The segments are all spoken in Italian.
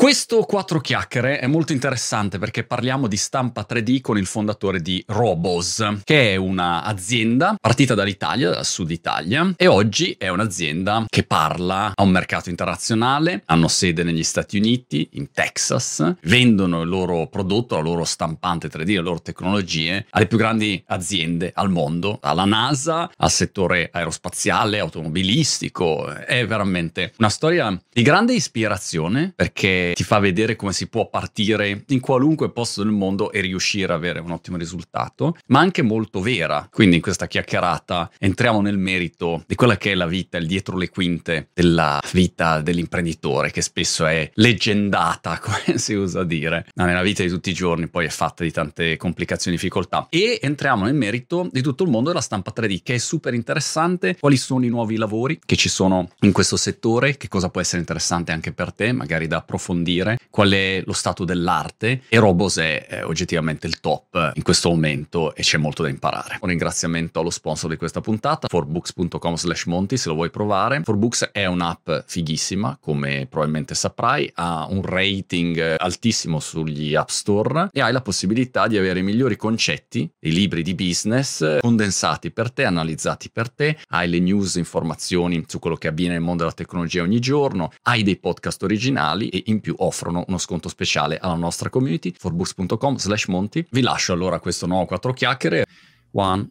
Questo quattro chiacchiere è molto interessante perché parliamo di stampa 3D con il fondatore di Robos, che è un'azienda partita dall'Italia, dal sud Italia, e oggi è un'azienda che parla a un mercato internazionale, hanno sede negli Stati Uniti, in Texas, vendono il loro prodotto, la loro stampante 3D, le loro tecnologie alle più grandi aziende al mondo, alla NASA, al settore aerospaziale, automobilistico. È veramente una storia di grande ispirazione perché ti fa vedere come si può partire in qualunque posto del mondo e riuscire ad avere un ottimo risultato, ma anche molto vera. Quindi in questa chiacchierata entriamo nel merito di quella che è la vita, il dietro le quinte della vita dell'imprenditore, che spesso è leggendata, come si usa dire. Ma nella vita di tutti i giorni poi è fatta di tante complicazioni e difficoltà. E entriamo nel merito di tutto il mondo della stampa 3D, che è super interessante. Quali sono i nuovi lavori che ci sono in questo settore? Che cosa può essere interessante anche per te, magari da approfondire approfondire qual è lo stato dell'arte e Robos è, è oggettivamente il top in questo momento e c'è molto da imparare. Un ringraziamento allo sponsor di questa puntata, forbooks.com slash monti se lo vuoi provare. Forbooks è un'app fighissima, come probabilmente saprai, ha un rating altissimo sugli app store e hai la possibilità di avere i migliori concetti, i libri di business condensati per te, analizzati per te, hai le news, informazioni su quello che avviene nel mondo della tecnologia ogni giorno, hai dei podcast originali e in più più offrono uno sconto speciale alla nostra community, forbooks.com slash monti. Vi lascio allora questo nuovo quattro chiacchiere. One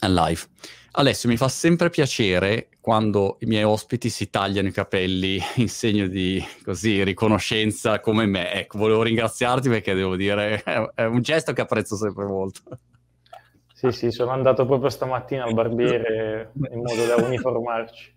and live. Alessio, mi fa sempre piacere quando i miei ospiti si tagliano i capelli in segno di così riconoscenza come me. Ecco, volevo ringraziarti perché devo dire è un gesto che apprezzo sempre molto. Sì, sì, sono andato proprio stamattina al barbiere in modo da uniformarci.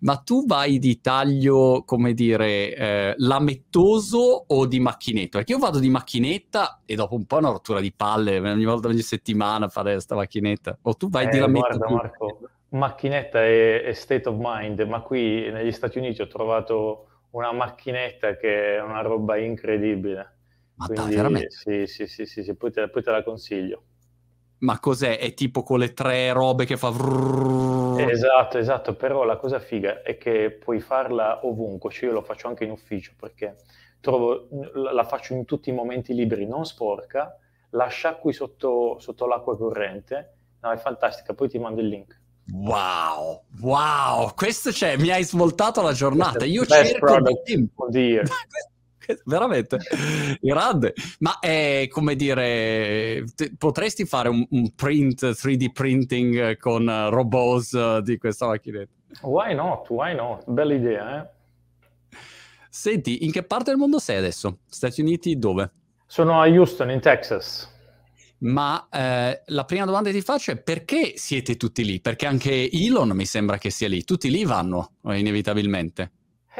Ma tu vai di taglio, come dire, eh, lamettoso o di macchinetta? Perché io vado di macchinetta e dopo un po' una rottura di palle, ogni volta, ogni settimana fare questa macchinetta. O tu vai eh, di lametta? Guarda. Marco, macchinetta è, è, state of mind, ma qui negli Stati Uniti ho trovato una macchinetta che è una roba incredibile. Ma Quindi, dai, veramente? Sì, sì, sì, sì, sì poi, te, poi te la consiglio. Ma cos'è? È tipo con le tre robe che fa... Esatto, esatto, però la cosa figa è che puoi farla ovunque, cioè io lo faccio anche in ufficio perché trovo, la faccio in tutti i momenti liberi, non sporca, la sciacqui sotto, sotto l'acqua corrente, no, è fantastica, poi ti mando il link. Wow, wow, questo cioè, mi hai svoltato la giornata. Io cerco da tempo. veramente grande. Ma è come dire, te, potresti fare un, un, print 3D printing con uh, robots uh, di questa macchinetta? Why not? Why not? Bella idea, eh? Senti, in che parte del mondo sei adesso? Stati Uniti dove? Sono a Houston, in Texas. Ma eh, la prima domanda che ti faccio è perché siete tutti lì? Perché anche Elon mi sembra che sia lì. Tutti lì vanno, eh, inevitabilmente.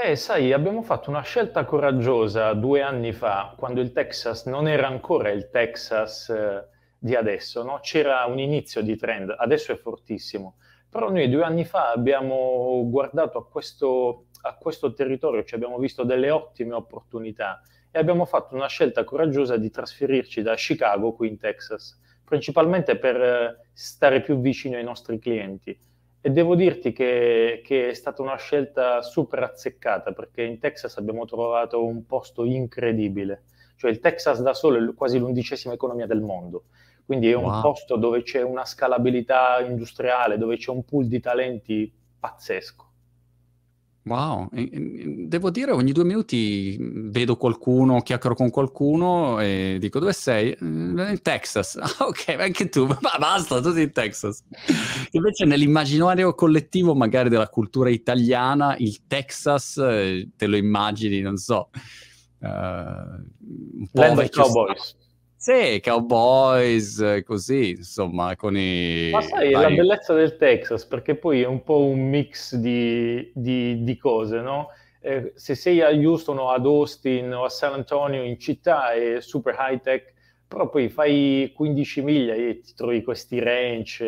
Eh, sai, abbiamo fatto una scelta coraggiosa due anni fa, quando il Texas non era ancora il Texas eh, di adesso, no? C'era un inizio di trend, adesso è fortissimo. Però noi due anni fa abbiamo guardato a questo, a questo territorio, ci abbiamo visto delle ottime opportunità e abbiamo fatto una scelta coraggiosa di trasferirci da Chicago qui in Texas, principalmente per eh, stare più vicino ai nostri clienti e devo dirti che, che, è stata una scelta super azzeccata perché in Texas abbiamo trovato un posto incredibile. Cioè il Texas da solo è quasi l'undicesima economia del mondo. Quindi è un wow. posto dove c'è una scalabilità industriale, dove c'è un pool di talenti pazzesco. Wow, devo dire ogni due minuti vedo qualcuno, chiacchiero con qualcuno e dico dove sei? In Texas. Ah, ok, anche tu, ma basta, tutti in Texas. Invece nell'immaginario collettivo magari della cultura italiana, il Texas eh, te lo immagini, non so, uh, un po' Land of Cowboys. Sì, Cowboys, così, insomma, con i... Ma sai, vari... la bellezza del Texas, perché poi è un po' un mix di, di, di cose, no? Eh, se sei a Houston o ad Austin o a San Antonio in città è super high tech, però poi fai 15 miglia e ti trovi questi ranch,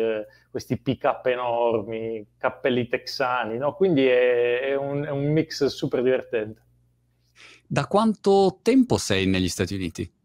questi pick up enormi, cappelli texani, no? Quindi è, è, un, è un mix super divertente. Da quanto tempo sei negli Stati Uniti?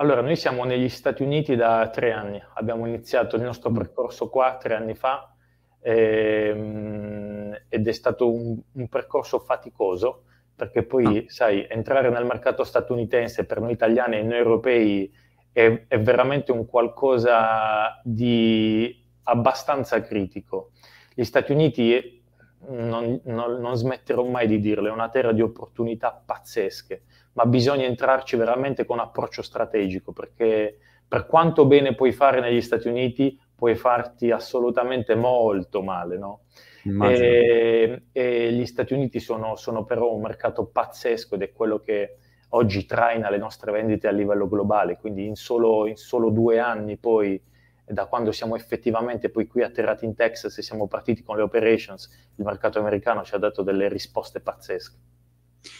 Allora, noi siamo negli Stati Uniti da tre anni, abbiamo iniziato il nostro percorso qua tre anni fa ehm, ed è stato un, un, percorso faticoso perché poi, ah. sai, entrare nel mercato statunitense per noi italiani e noi europei è, è veramente un qualcosa di abbastanza critico. Gli Stati Uniti, non, non, non smetterò mai di dirlo, è una terra di opportunità pazzesche, ma bisogna entrarci veramente con approccio strategico, perché per quanto bene puoi fare negli Stati Uniti, puoi farti assolutamente molto male, no? E, e, gli Stati Uniti sono, sono, però un mercato pazzesco ed è quello che oggi traina le nostre vendite a livello globale, quindi in solo, in solo due anni poi, da quando siamo effettivamente poi qui atterrati in Texas e siamo partiti con le operations, il mercato americano ci ha dato delle risposte pazzesche.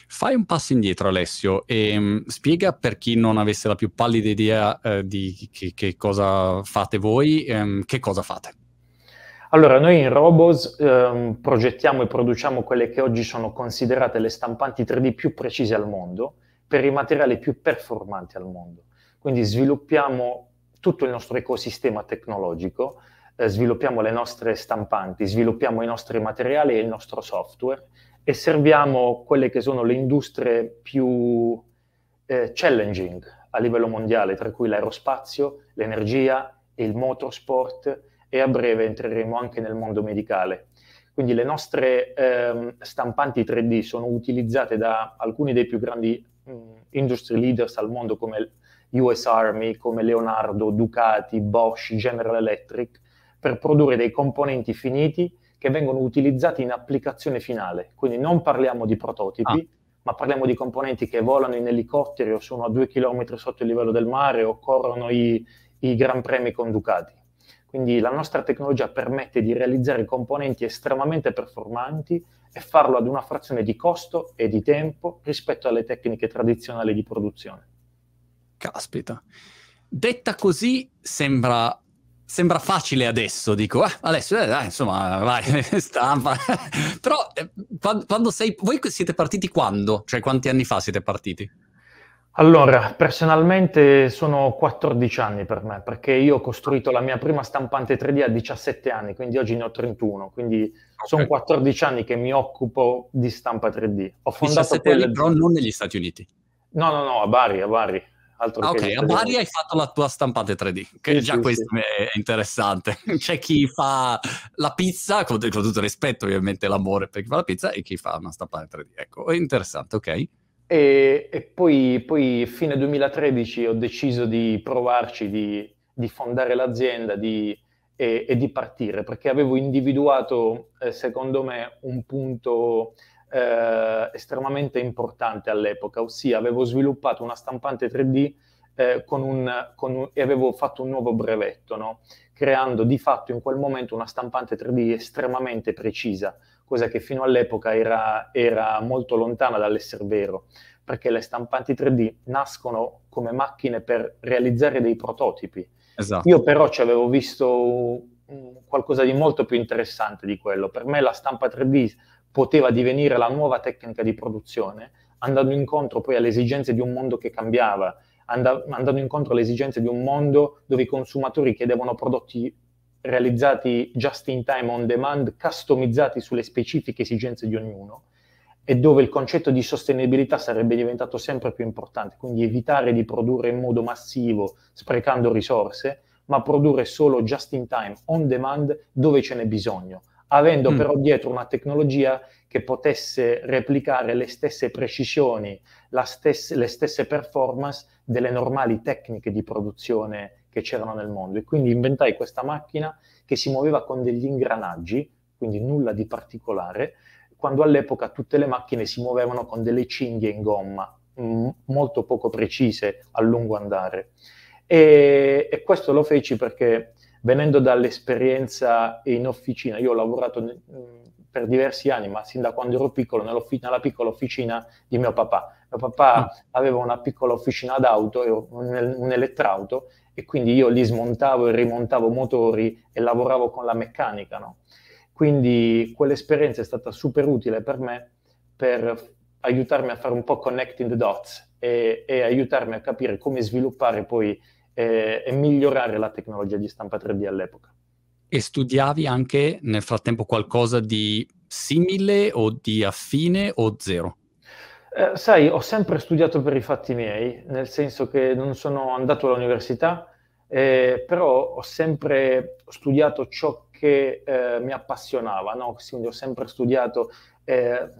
Fai un passo indietro Alessio e um, spiega per chi non avesse la più pallida idea uh, di che, che, cosa fate voi, um, che cosa fate. Allora, noi in Robos ehm, progettiamo e produciamo quelle che oggi sono considerate le stampanti 3D più precise al mondo per i materiali più performanti al mondo. Quindi sviluppiamo tutto il nostro ecosistema tecnologico, eh, sviluppiamo le nostre stampanti, sviluppiamo i nostri materiali e il nostro software e serviamo quelle che sono le industrie più eh, challenging a livello mondiale, tra cui l'aerospazio, l'energia, il motorsport e a breve entreremo anche nel mondo medicale. Quindi le nostre ehm, stampanti 3D sono utilizzate da alcuni dei più grandi mh, industry leaders al mondo come US Army, come Leonardo, Ducati, Bosch, General Electric, per produrre dei componenti finiti che vengono utilizzati in applicazione finale. Quindi non parliamo di prototipi, ah. ma parliamo di componenti che volano in elicotteri o sono a due chilometri sotto il livello del mare o corrono i, i Gran Premi con Ducati. Quindi la nostra tecnologia permette di realizzare componenti estremamente performanti e farlo ad una frazione di costo e di tempo rispetto alle tecniche tradizionali di produzione. Caspita. Detta così sembra, sembra facile adesso, dico, eh, adesso eh, dai, insomma, vai, stampa. Però eh, quando, quando sei... Voi siete partiti quando? Cioè quanti anni fa siete partiti? Allora, personalmente sono 14 anni per me, perché io ho costruito la mia prima stampante 3D a 17 anni, quindi oggi ne ho 31, quindi okay. sono 14 anni che mi occupo di stampa 3D. Ho fondato 17 anni però non negli Stati Uniti. No, no, no, a Bari, a Bari. Altro ah, ok, a Bari hai fatto la tua stampante 3D, che sì, già sì, questo sì. è interessante. C'è chi fa la pizza, con, con tutto il rispetto ovviamente l'amore per chi fa la pizza, e chi fa una stampante 3D. Ecco, è interessante, ok. E, e poi, poi, fine 2013 ho deciso di provarci, di, di fondare l'azienda di, e, e, di partire, perché avevo individuato, eh, secondo me, un punto eh, estremamente importante all'epoca, ossia avevo sviluppato una stampante 3D eh, con un, con un, e avevo fatto un nuovo brevetto, no? creando di fatto in quel momento una stampante 3D estremamente precisa, cosa che fino all'epoca era, era molto lontana dall'essere vero, perché le stampanti 3D nascono come macchine per realizzare dei prototipi. Esatto. Io però ci avevo visto qualcosa di molto più interessante di quello. Per me la stampa 3D poteva divenire la nuova tecnica di produzione, andando incontro poi alle esigenze di un mondo che cambiava, andando incontro alle esigenze di un mondo dove i consumatori chiedevano prodotti realizzati just in time, on demand, customizzati sulle specifiche esigenze di ognuno e dove il concetto di sostenibilità sarebbe diventato sempre più importante, quindi evitare di produrre in modo massivo, sprecando risorse, ma produrre solo just in time, on demand, dove ce n'è bisogno, avendo mm. però dietro una tecnologia che potesse replicare le stesse precisioni, stesse, le stesse performance delle normali tecniche di produzione che c'erano nel mondo e quindi inventai questa macchina che si muoveva con degli ingranaggi, quindi nulla di particolare, quando all'epoca tutte le macchine si muovevano con delle cinghie in gomma m- molto poco precise a lungo andare. E, e, questo lo feci perché venendo dall'esperienza in officina, io ho lavorato ne- per diversi anni, ma sin da quando ero piccolo, nella piccola officina di mio papà. Mio papà mm. aveva una piccola officina d'auto, un, un elettrauto, e quindi io lì smontavo e rimontavo motori e lavoravo con la meccanica, no? Quindi quell'esperienza è stata super utile per me per aiutarmi a fare un po' connecting the dots e, e aiutarmi a capire come sviluppare poi eh, e migliorare la tecnologia di stampa 3D all'epoca. E studiavi anche nel frattempo qualcosa di simile o di affine o zero? Eh, sai, ho sempre studiato per i fatti miei, nel senso che non sono andato all'università, eh, però ho sempre studiato ciò che eh, mi appassionava, no? quindi ho sempre studiato eh,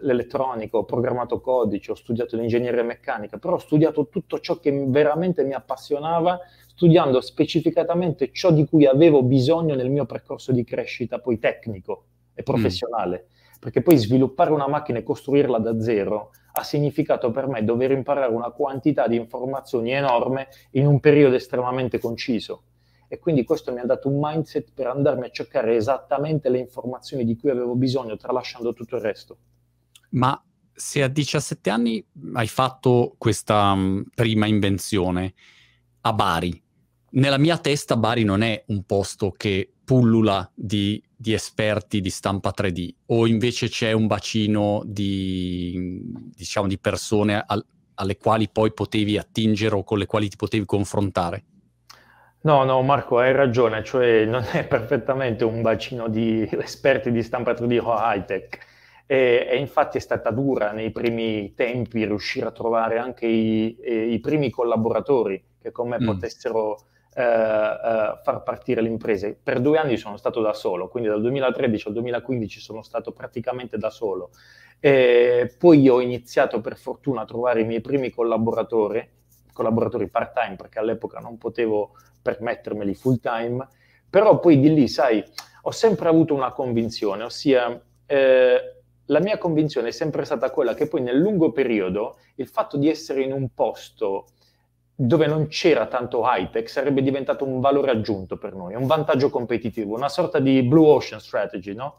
l'elettronica, ho programmato codice, ho studiato l'ingegneria meccanica, però ho studiato tutto ciò che veramente mi appassionava, studiando specificatamente ciò di cui avevo bisogno nel mio percorso di crescita poi tecnico e professionale. Mm perché poi sviluppare una macchina e costruirla da zero ha significato per me dover imparare una quantità di informazioni enorme in un periodo estremamente conciso. E quindi questo mi ha dato un mindset per andarmi a cercare esattamente le informazioni di cui avevo bisogno, tralasciando tutto il resto. Ma se a 17 anni hai fatto questa um, prima invenzione a Bari, nella mia testa Bari non è un posto che pullula di, di, esperti di stampa 3D o invece c'è un bacino di, diciamo, di persone al, alle quali poi potevi attingere o con le quali ti potevi confrontare? No, no, Marco, hai ragione, cioè non è perfettamente un bacino di esperti di stampa 3D o high tech. E, e, infatti è stata dura nei primi tempi riuscire a trovare anche i, i primi collaboratori che con me mm. potessero eh, eh, far partire le imprese. Per due anni sono stato da solo, quindi dal 2013 al 2015 sono stato praticamente da solo. E poi ho iniziato per fortuna a trovare i miei primi collaboratori, collaboratori part-time perché all'epoca non potevo permettermeli full-time, però poi di lì, sai, ho sempre avuto una convinzione, ossia eh, la mia convinzione è sempre stata quella che poi nel lungo periodo il fatto di essere in un posto dove non c'era tanto high-tech sarebbe diventato un valore aggiunto per noi, un vantaggio competitivo, una sorta di blue ocean strategy, no?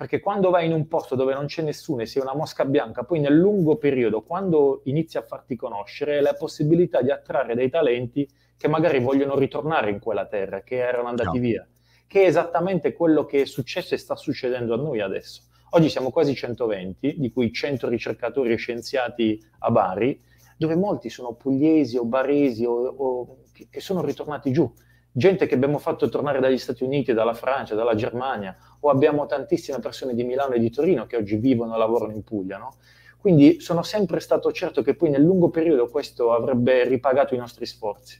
Perché quando vai in un posto dove non c'è nessuno e sei una mosca bianca, poi nel lungo periodo, quando inizi a farti conoscere, hai la possibilità di attrarre dei talenti che magari vogliono ritornare in quella terra, che erano andati no. via, che è esattamente quello che è successo e sta succedendo a noi adesso. Oggi siamo quasi 120, di cui 100 ricercatori e scienziati a Bari, dove molti sono pugliesi o baresi o, o che sono ritornati giù. Gente che abbiamo fatto tornare dagli Stati Uniti, dalla Francia, dalla Germania, o abbiamo tantissime persone di Milano e di Torino che oggi vivono e lavorano in Puglia. No? Quindi sono sempre stato certo che poi nel lungo periodo questo avrebbe ripagato i nostri sforzi.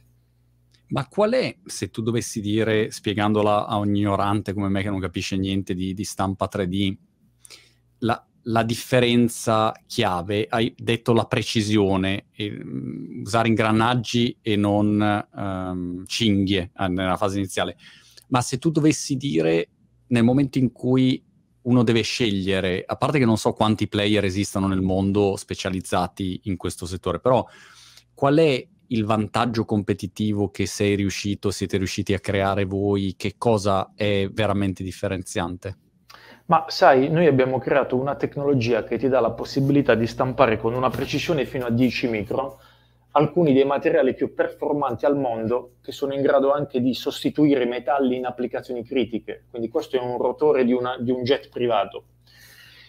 Ma qual è, se tu dovessi dire, spiegandola a un ignorante come me che non capisce niente di, di stampa 3D, la, la differenza chiave, hai detto la precisione, um, usare ingranaggi e non um, cinghie uh, nella fase iniziale. Ma se tu dovessi dire nel momento in cui uno deve scegliere, a parte che non so quanti player esistano nel mondo specializzati in questo settore, però qual è il vantaggio competitivo che sei riuscito, siete riusciti a creare voi? Che cosa è veramente differenziante? Ma sai, noi abbiamo creato una tecnologia che ti dà la possibilità di stampare con una precisione fino a 10 micron alcuni dei materiali più performanti al mondo che sono in grado anche di sostituire i metalli in applicazioni critiche. Quindi questo è un rotore di, una, di un jet privato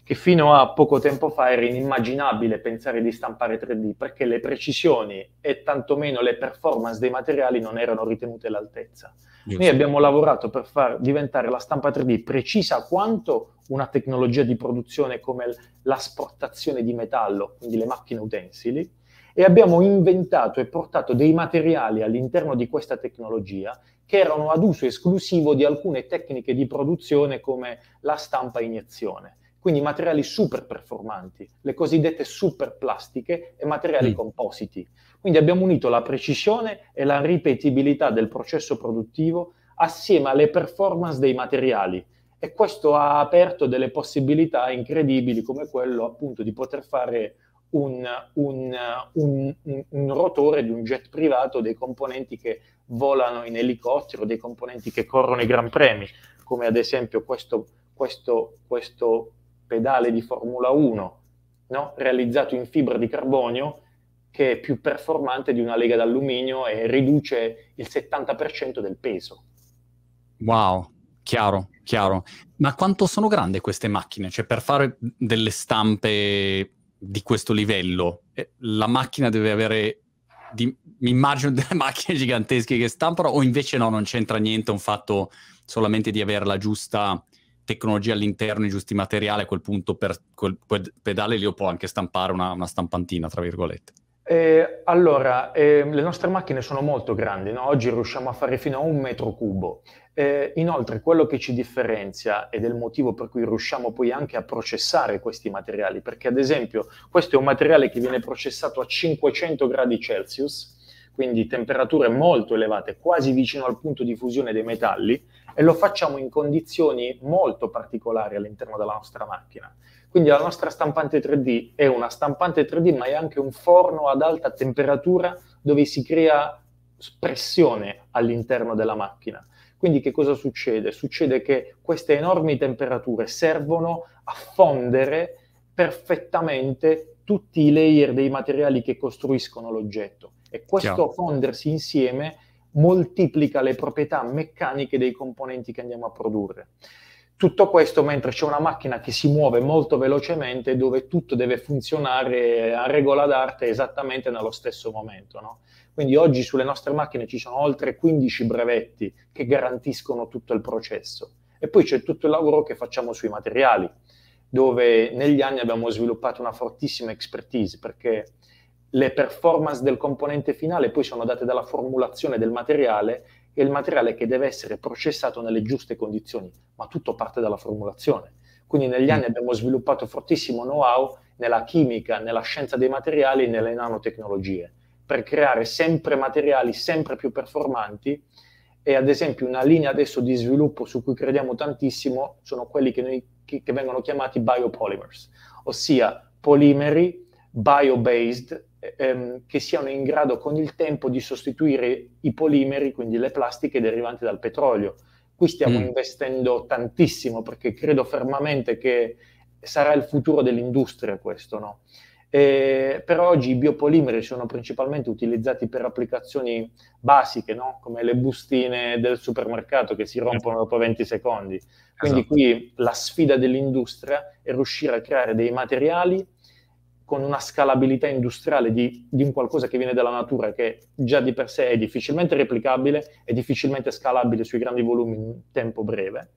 che fino a poco tempo fa era inimmaginabile pensare di stampare 3D perché le precisioni e tantomeno le performance dei materiali non erano ritenute all'altezza. Noi abbiamo lavorato per far diventare la stampa 3D precisa quanto una tecnologia di produzione come l'asportazione di metallo, quindi le macchine utensili, e abbiamo inventato e portato dei materiali all'interno di questa tecnologia che erano ad uso esclusivo di alcune tecniche di produzione come la stampa iniezione quindi materiali super performanti, le cosiddette super plastiche e materiali mm. compositi. Quindi abbiamo unito la precisione e la ripetibilità del processo produttivo assieme alle performance dei materiali e questo ha aperto delle possibilità incredibili come quello appunto di poter fare un, un, un, un, rotore di un jet privato, dei componenti che volano in elicottero, dei componenti che corrono i gran premi, come ad esempio questo, questo, questo pedale di Formula 1 no? realizzato in fibra di carbonio che è più performante di una lega d'alluminio e riduce il 70% del peso. Wow, chiaro, chiaro. Ma quanto sono grandi queste macchine? Cioè, per fare delle stampe di questo livello, eh, la macchina deve avere, di, mi immagino delle macchine gigantesche che stampano, o invece no, non c'entra niente, un fatto solamente di avere la giusta tecnologia all'interno, i giusti materiali, a quel punto per quel, pedale lì io può anche stampare una, una stampantina, tra virgolette. Eh, allora, eh, le nostre macchine sono molto grandi, no? oggi riusciamo a fare fino a un metro cubo. Eh, inoltre, quello che ci differenzia ed è il motivo per cui riusciamo poi anche a processare questi materiali, perché ad esempio questo è un materiale che viene processato a 500 gradi Celsius, quindi temperature molto elevate, quasi vicino al punto di fusione dei metalli, e lo facciamo in condizioni molto particolari all'interno della nostra macchina. Quindi la nostra stampante 3D è una stampante 3D, ma è anche un forno ad alta temperatura dove si crea pressione all'interno della macchina. Quindi che cosa succede? Succede che queste enormi temperature servono a fondere perfettamente tutti i layer dei materiali che costruiscono l'oggetto e questo Chiaro. fondersi insieme moltiplica le proprietà meccaniche dei componenti che andiamo a produrre. Tutto questo mentre c'è una macchina che si muove molto velocemente dove tutto deve funzionare a regola d'arte esattamente nello stesso momento. No? Quindi oggi sulle nostre macchine ci sono oltre 15 brevetti che garantiscono tutto il processo. E poi c'è tutto il lavoro che facciamo sui materiali, dove negli anni abbiamo sviluppato una fortissima expertise perché le performance del componente finale poi sono date dalla formulazione del materiale e il materiale che deve essere processato nelle giuste condizioni, ma tutto parte dalla formulazione. Quindi negli anni mm. abbiamo sviluppato fortissimo know-how nella chimica, nella scienza dei materiali e nelle nanotecnologie, per creare sempre materiali sempre più performanti e ad esempio una linea adesso di sviluppo su cui crediamo tantissimo sono quelli che, noi, che, che vengono chiamati biopolymers, ossia polimeri bio-based ehm, che siano in grado con il tempo di sostituire i polimeri, quindi le plastiche derivanti dal petrolio. Qui stiamo mm. investendo tantissimo perché credo fermamente che sarà il futuro dell'industria questo, no? Eh, per oggi i biopolimeri sono principalmente utilizzati per applicazioni basiche, no? come le bustine del supermercato che si rompono dopo 20 secondi. Quindi esatto. qui la sfida dell'industria è riuscire a creare dei materiali con una scalabilità industriale di, di, un qualcosa che viene dalla natura, che già di per sé è difficilmente replicabile e difficilmente scalabile sui grandi volumi in tempo breve,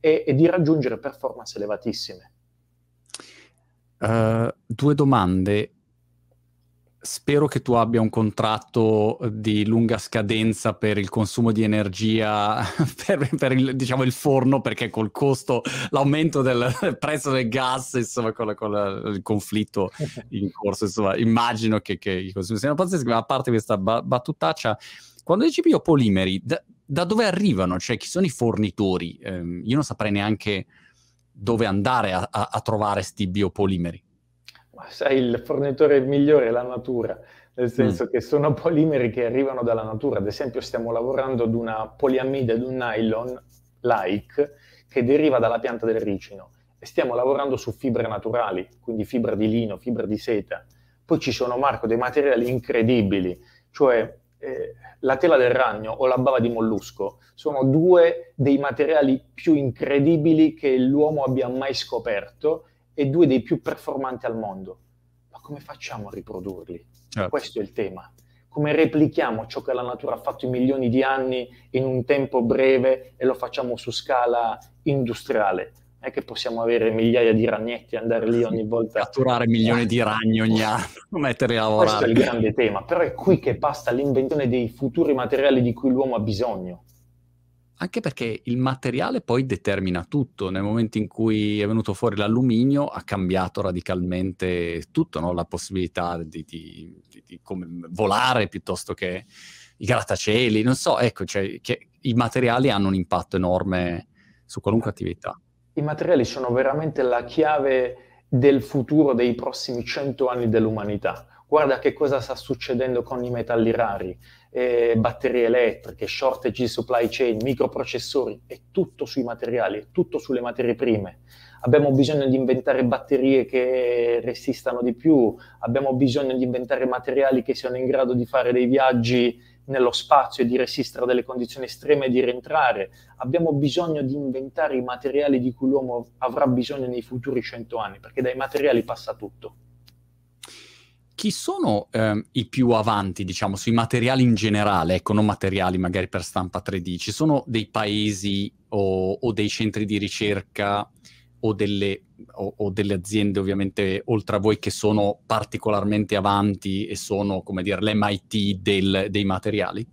e, e di raggiungere performance elevatissime. Uh, due domande spero che tu abbia un contratto di lunga scadenza per il consumo di energia per, per il, diciamo, il, forno, perché col costo, l'aumento del prezzo del gas, insomma, con, la, con la, il conflitto in corso, insomma, immagino che, che i consumi siano pazzeschi, ma a parte questa ba- battutaccia, quando dici biopolimeri, da, da, dove arrivano? Cioè, chi sono i fornitori? Eh, io non saprei neanche dove andare a, a, a trovare questi biopolimeri sai, il fornitore migliore è la natura, nel senso mm. che sono polimeri che arrivano dalla natura. Ad esempio, stiamo lavorando ad una poliamide, ad un nylon like che deriva dalla pianta del ricino e stiamo lavorando su fibre naturali, quindi fibra di lino, fibra di seta. Poi ci sono, Marco, dei materiali incredibili, cioè eh, la tela del ragno o la bava di mollusco sono due dei materiali più incredibili che l'uomo abbia mai scoperto e due dei più performanti al mondo. Ma come facciamo a riprodurli? Certo. Questo è il tema. Come replichiamo ciò che la natura ha fatto in milioni di anni in un tempo breve e lo facciamo su scala industriale? Non è che possiamo avere migliaia di ragnetti e andare lì ogni volta. Catturare milioni di ragni ogni anno, metterli a lavorare. Questo è il grande tema, però è qui che passa l'invenzione dei futuri materiali di cui l'uomo ha bisogno anche perché il materiale poi determina tutto. Nel momento in cui è venuto fuori l'alluminio ha cambiato radicalmente tutto, no? la possibilità di, di, di, di volare piuttosto che i grattacieli, non so, ecco, cioè, i materiali hanno un impatto enorme su qualunque attività. I materiali sono veramente la chiave del futuro dei prossimi cento anni dell'umanità. Guarda che cosa sta succedendo con i metalli rari eh, batterie elettriche, shortage di supply chain, microprocessori, è tutto sui materiali, è tutto sulle materie prime. Abbiamo bisogno di inventare batterie che resistano di più, abbiamo bisogno di inventare materiali che siano in grado di fare dei viaggi nello spazio e di resistere a delle condizioni estreme e di rientrare. Abbiamo bisogno di inventare i materiali di cui l'uomo avrà bisogno nei futuri cento anni, perché dai materiali passa tutto. Chi sono eh, i più avanti, diciamo, sui materiali in generale, ecco, non materiali magari per stampa 3D? Ci sono dei paesi o, o dei centri di ricerca o delle, o, o delle, aziende, ovviamente, oltre a voi, che sono particolarmente avanti e sono, come dire, l'MIT del, dei materiali?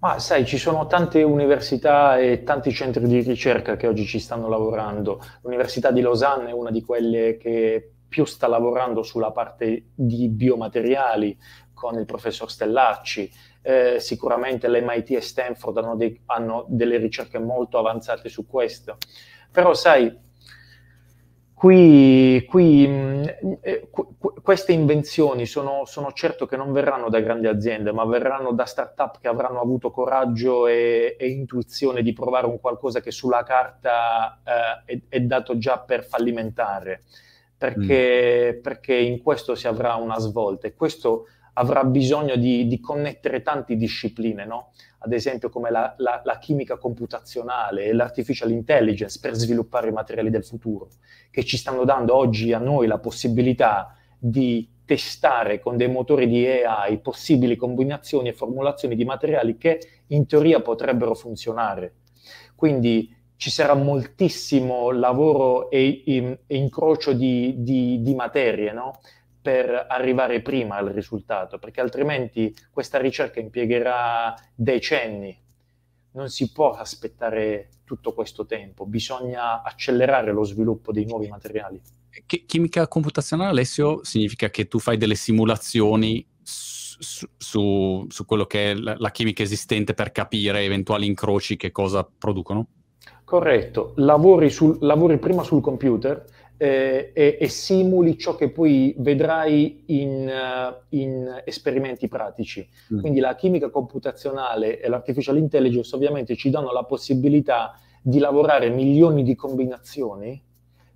Ma sai, ci sono tante università e tanti centri di ricerca che oggi ci stanno lavorando. L'Università di Losanna è una di quelle che più sta lavorando sulla parte di biomateriali con il professor Stellacci. Eh, sicuramente l'MIT e Stanford hanno, dei, hanno delle ricerche molto avanzate su questo. Però sai, Qui, qui mh, eh, queste invenzioni sono, sono, certo che non verranno da grandi aziende, ma verranno da start-up che avranno avuto coraggio e, e intuizione di provare un qualcosa che sulla carta eh, è, è, dato già per fallimentare, perché, mm. perché, in questo si avrà una svolta e questo avrà bisogno di, di connettere tante discipline, no? ad esempio come la, la, la, chimica computazionale e l'artificial intelligence per sviluppare i materiali del futuro, che ci stanno dando oggi a noi la possibilità di testare con dei motori di AI possibili combinazioni e formulazioni di materiali che in teoria potrebbero funzionare. Quindi ci sarà moltissimo lavoro e, e, e incrocio di, di, di materie, no? per arrivare prima al risultato, perché altrimenti questa ricerca impiegherà decenni. Non si può aspettare tutto questo tempo, bisogna accelerare lo sviluppo dei nuovi materiali. Ch- chimica computazionale, Alessio, significa che tu fai delle simulazioni su, su, su quello che è la, la chimica esistente per capire eventuali incroci che cosa producono? Corretto, lavori, sul, lavori prima sul computer eh, e, e, simuli ciò che poi vedrai in, uh, in esperimenti pratici. Mm. Quindi la chimica computazionale e l'artificial intelligence ovviamente ci danno la possibilità di lavorare milioni di combinazioni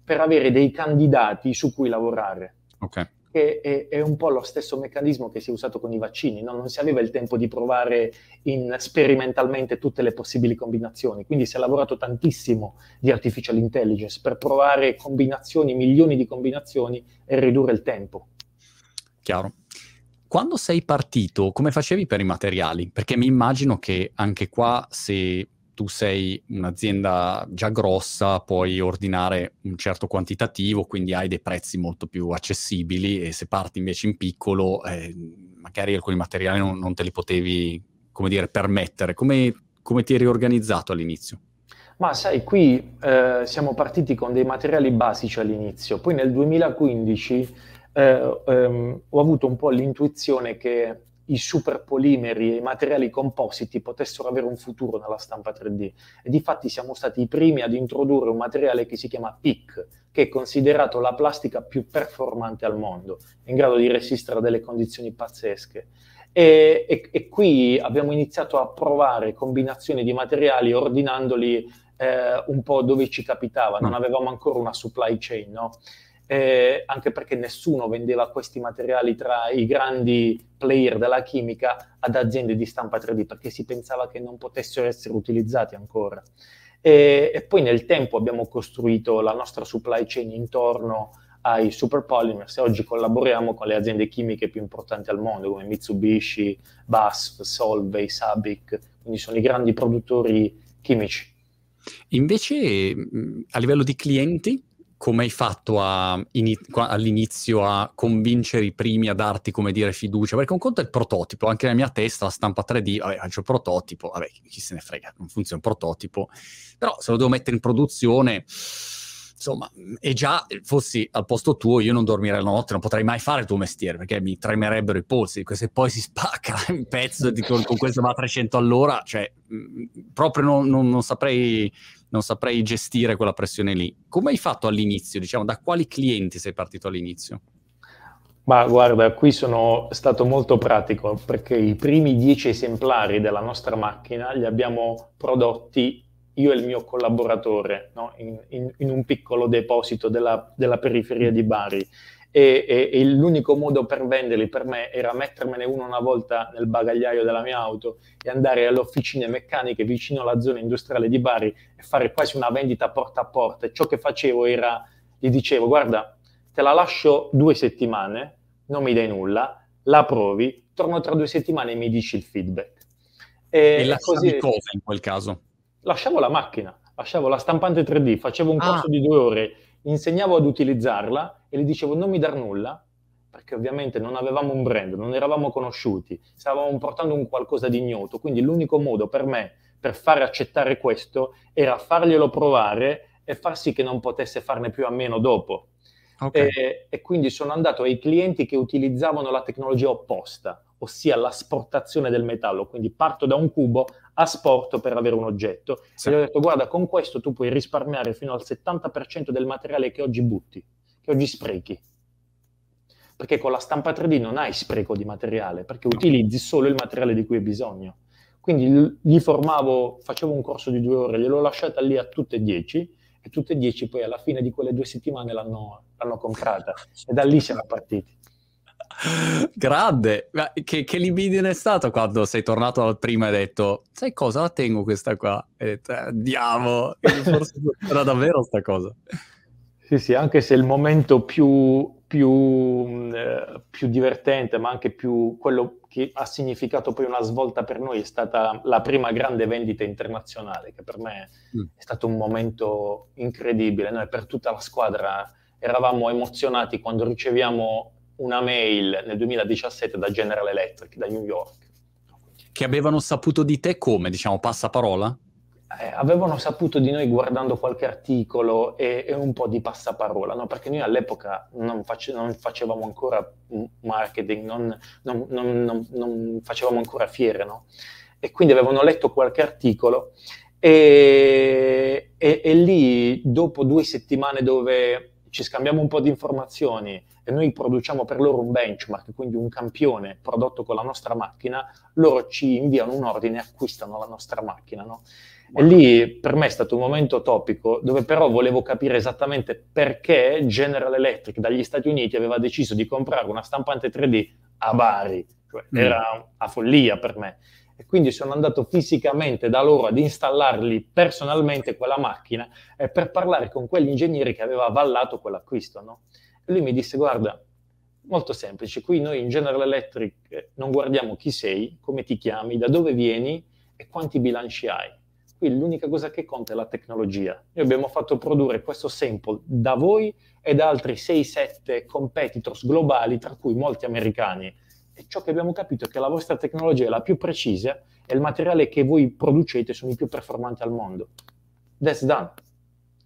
per avere dei candidati su cui lavorare. Okay che è, è, un po' lo stesso meccanismo che si è usato con i vaccini, no? non si aveva il tempo di provare in, sperimentalmente tutte le possibili combinazioni, quindi si è lavorato tantissimo di artificial intelligence per provare combinazioni, milioni di combinazioni e ridurre il tempo. Chiaro. Quando sei partito, come facevi per i materiali? Perché mi immagino che anche qua se tu sei un'azienda già grossa, puoi ordinare un certo quantitativo, quindi hai dei prezzi molto più accessibili e se parti invece in piccolo, eh, magari alcuni materiali non, non, te li potevi, come dire, permettere. Come, come ti eri organizzato all'inizio? Ma sai, qui eh, siamo partiti con dei materiali basici all'inizio, poi nel 2015 eh, ehm, ho avuto un po' l'intuizione che i superpolimeri e i materiali compositi potessero avere un futuro nella stampa 3D. E difatti siamo stati i primi ad introdurre un materiale che si chiama PIC, che è considerato la plastica più performante al mondo, in grado di resistere a delle condizioni pazzesche. E, e, e qui abbiamo iniziato a provare combinazioni di materiali ordinandoli eh, un po' dove ci capitava, non mm. avevamo ancora una supply chain, no? Eh, anche perché nessuno vendeva questi materiali tra i grandi player della chimica ad aziende di stampa 3D, perché si pensava che non potessero essere utilizzati ancora. E, e poi nel tempo abbiamo costruito la nostra supply chain intorno ai super polymers e oggi collaboriamo con le aziende chimiche più importanti al mondo come Mitsubishi, BASF, Solvay, Sabic, quindi sono i grandi produttori chimici. Invece a livello di clienti, come hai fatto a, in, all'inizio a convincere i primi a darti, come dire, fiducia? Perché un conto è il prototipo, anche nella mia testa la stampa 3D, vabbè, c'è il prototipo, vabbè, chi se ne frega, non funziona un prototipo, però se lo devo mettere in produzione, insomma, e già fossi al posto tuo, io non dormirei la notte, non potrei mai fare il tuo mestiere, perché mi tremerebbero i polsi, se poi si spacca un pezzo con, con questo va a 300 all'ora, cioè, proprio non, non, non saprei non saprei gestire quella pressione lì. Come hai fatto all'inizio? Diciamo, da quali clienti sei partito all'inizio? Ma guarda, qui sono stato molto pratico perché i primi dieci esemplari della nostra macchina li abbiamo prodotti io e il mio collaboratore no? in, in, in, un piccolo deposito della, della periferia di Bari e, e, e, l'unico modo per venderli per me era mettermene uno una volta nel bagagliaio della mia auto e andare alle officine meccaniche vicino alla zona industriale di Bari e fare quasi una vendita porta a porta. E ciò che facevo era, gli dicevo, guarda, te la lascio due settimane, non mi dai nulla, la provi, torno tra due settimane e mi dici il feedback. E, e così cosa in quel caso? Lasciavo la macchina, lasciavo la stampante 3D, facevo un ah. corso di due ore, insegnavo ad utilizzarla e gli dicevo non mi dar nulla, perché ovviamente non avevamo un brand, non eravamo conosciuti, stavamo portando un qualcosa di ignoto, quindi l'unico modo per me per fare accettare questo era farglielo provare e far sì che non potesse farne più a meno dopo. Okay. E, e, quindi sono andato ai clienti che utilizzavano la tecnologia opposta, ossia l'asportazione del metallo. Quindi parto da un cubo, asporto per avere un oggetto. Sì. E gli ho detto, guarda, con questo tu puoi risparmiare fino al 70% del materiale che oggi butti, che oggi sprechi. Perché con la stampa 3D non hai spreco di materiale, perché utilizzi solo il materiale di cui hai bisogno. Quindi gli formavo, facevo un corso di due ore, gliel'ho lasciata lì a tutte e dieci, e tutte e dieci poi alla fine di quelle due settimane l'hanno, l'hanno comprata e da lì siamo partiti. Grande, Ma che, che libidine è stato quando sei tornato al prima e hai detto, sai cosa, la tengo questa qua? E hai detto, andiamo, eh, forse era davvero sta cosa. Sì, sì, anche se il momento più, più, eh, più divertente, ma anche più quello che ha significato poi una svolta per noi è stata la prima grande vendita internazionale, che per me mm. è stato un momento incredibile. Noi per tutta la squadra eravamo emozionati quando riceviamo una mail nel 2017 da General Electric, da New York. Che avevano saputo di te come, diciamo, passaparola? eh, avevano saputo di noi guardando qualche articolo e, e un po' di passaparola, no? perché noi all'epoca non, face, non facevamo ancora marketing, non, non, non facevamo ancora fiere, no? e quindi avevano letto qualche articolo e, e, e lì dopo due settimane dove ci scambiamo un po' di informazioni e noi produciamo per loro un benchmark, quindi un campione prodotto con la nostra macchina, loro ci inviano un ordine e acquistano la nostra macchina. No? E lì per me è stato un momento topico dove però volevo capire esattamente perché General Electric dagli Stati Uniti aveva deciso di comprare una stampante 3D a Bari. Cioè, mm. Era a follia per me. E quindi sono andato fisicamente da loro ad installarli personalmente quella macchina eh, per parlare con quell'ingegnere che aveva avallato quell'acquisto. No? Lui mi disse, guarda, molto semplice, qui noi in General Electric eh, non guardiamo chi sei, come ti chiami, da dove vieni e quanti bilanci hai Qui l'unica cosa che conta è la tecnologia. Noi abbiamo fatto produrre questo sample da voi e da altri 6-7 competitors globali, tra cui molti americani. E ciò che abbiamo capito è che la vostra tecnologia è la più precisa e il materiale che voi producete sono i più performanti al mondo. That's done.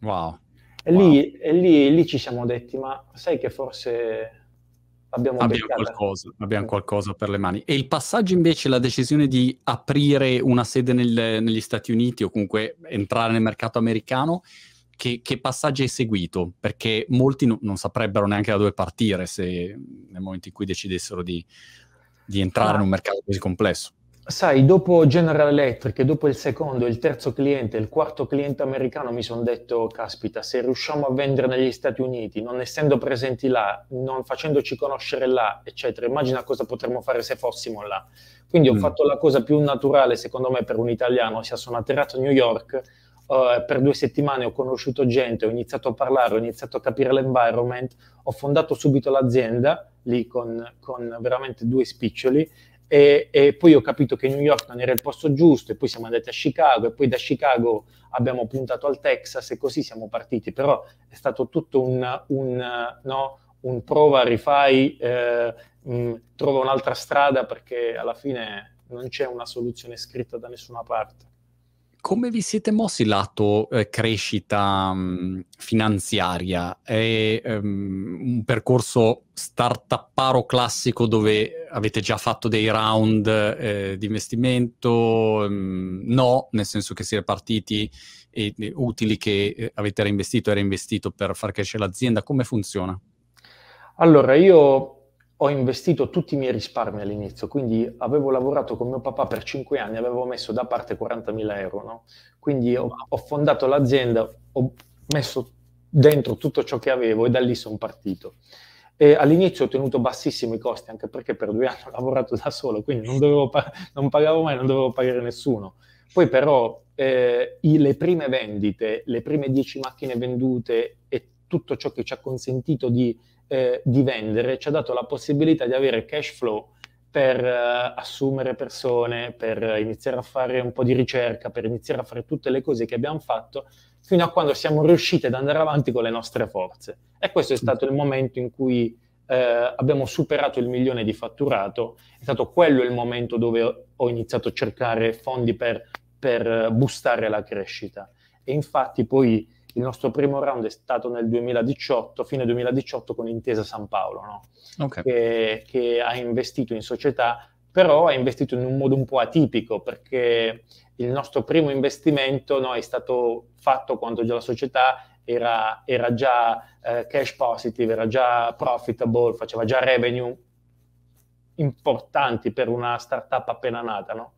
Wow. E, wow. Lì, e lì, lì ci siamo detti, ma sai che forse abbiamo, abbiamo qualcosa, abbiamo qualcosa per le mani. E il passaggio invece, la decisione di aprire una sede nel, negli Stati Uniti o comunque entrare nel mercato americano, che, che passaggi hai seguito? Perché molti no, non saprebbero neanche da dove partire se nel momento in cui decidessero di, di entrare ah. in un mercato così complesso. Sai, dopo General Electric, dopo il secondo, il terzo cliente, il quarto cliente americano, mi sono detto, caspita, se riusciamo a vendere negli Stati Uniti, non essendo presenti là, non facendoci conoscere là, eccetera, immagina cosa potremmo fare se fossimo là. Quindi ho mm. fatto la cosa più naturale, secondo me, per un italiano, ossia sono atterrato a New York, uh, per due settimane ho conosciuto gente, ho iniziato a parlare, ho iniziato a capire l'environment, ho fondato subito l'azienda, lì con, con veramente due spiccioli, e, e, poi ho capito che New York non era il posto giusto e poi siamo andati a Chicago e poi da Chicago abbiamo puntato al Texas e così siamo partiti, però è stato tutto un, un, no, un prova, rifai, eh, mh, mm, trova un'altra strada perché alla fine non c'è una soluzione scritta da nessuna parte come vi siete mossi lato eh, crescita mh, mm, finanziaria? È um, un percorso startupparo classico dove avete già fatto dei round eh, di investimento? Um, no, nel senso che siete partiti e, e utili che eh, avete reinvestito e reinvestito per far crescere l'azienda. Come funziona? Allora, io ho investito tutti i miei risparmi all'inizio, quindi avevo lavorato con mio papà per 5 anni, avevo messo da parte 40.000 euro, no? quindi ho, ho, fondato l'azienda, ho messo dentro tutto ciò che avevo e da lì sono partito. E all'inizio ho tenuto bassissimi i costi, anche perché per due anni ho lavorato da solo, quindi non, pa- non pagavo mai, non dovevo pagare nessuno. Poi però eh, i, le prime vendite, le prime 10 macchine vendute e tutto ciò che ci ha consentito di eh, di vendere ci ha dato la possibilità di avere cash flow per uh, assumere persone, per iniziare a fare un po' di ricerca, per iniziare a fare tutte le cose che abbiamo fatto, fino a quando siamo riusciti ad andare avanti con le nostre forze. E questo è stato il momento in cui eh, abbiamo superato il milione di fatturato, è stato quello il momento dove ho iniziato a cercare fondi per, per boostare la crescita. E infatti poi il nostro primo round è stato nel 2018, fine 2018 con Intesa San Paolo, no? okay. che, che, ha investito in società, però ha investito in un modo un po' atipico perché il nostro primo investimento no, è stato fatto quando già la società era, era già eh, cash positive, era già profitable, faceva già revenue importanti per una startup appena nata, no?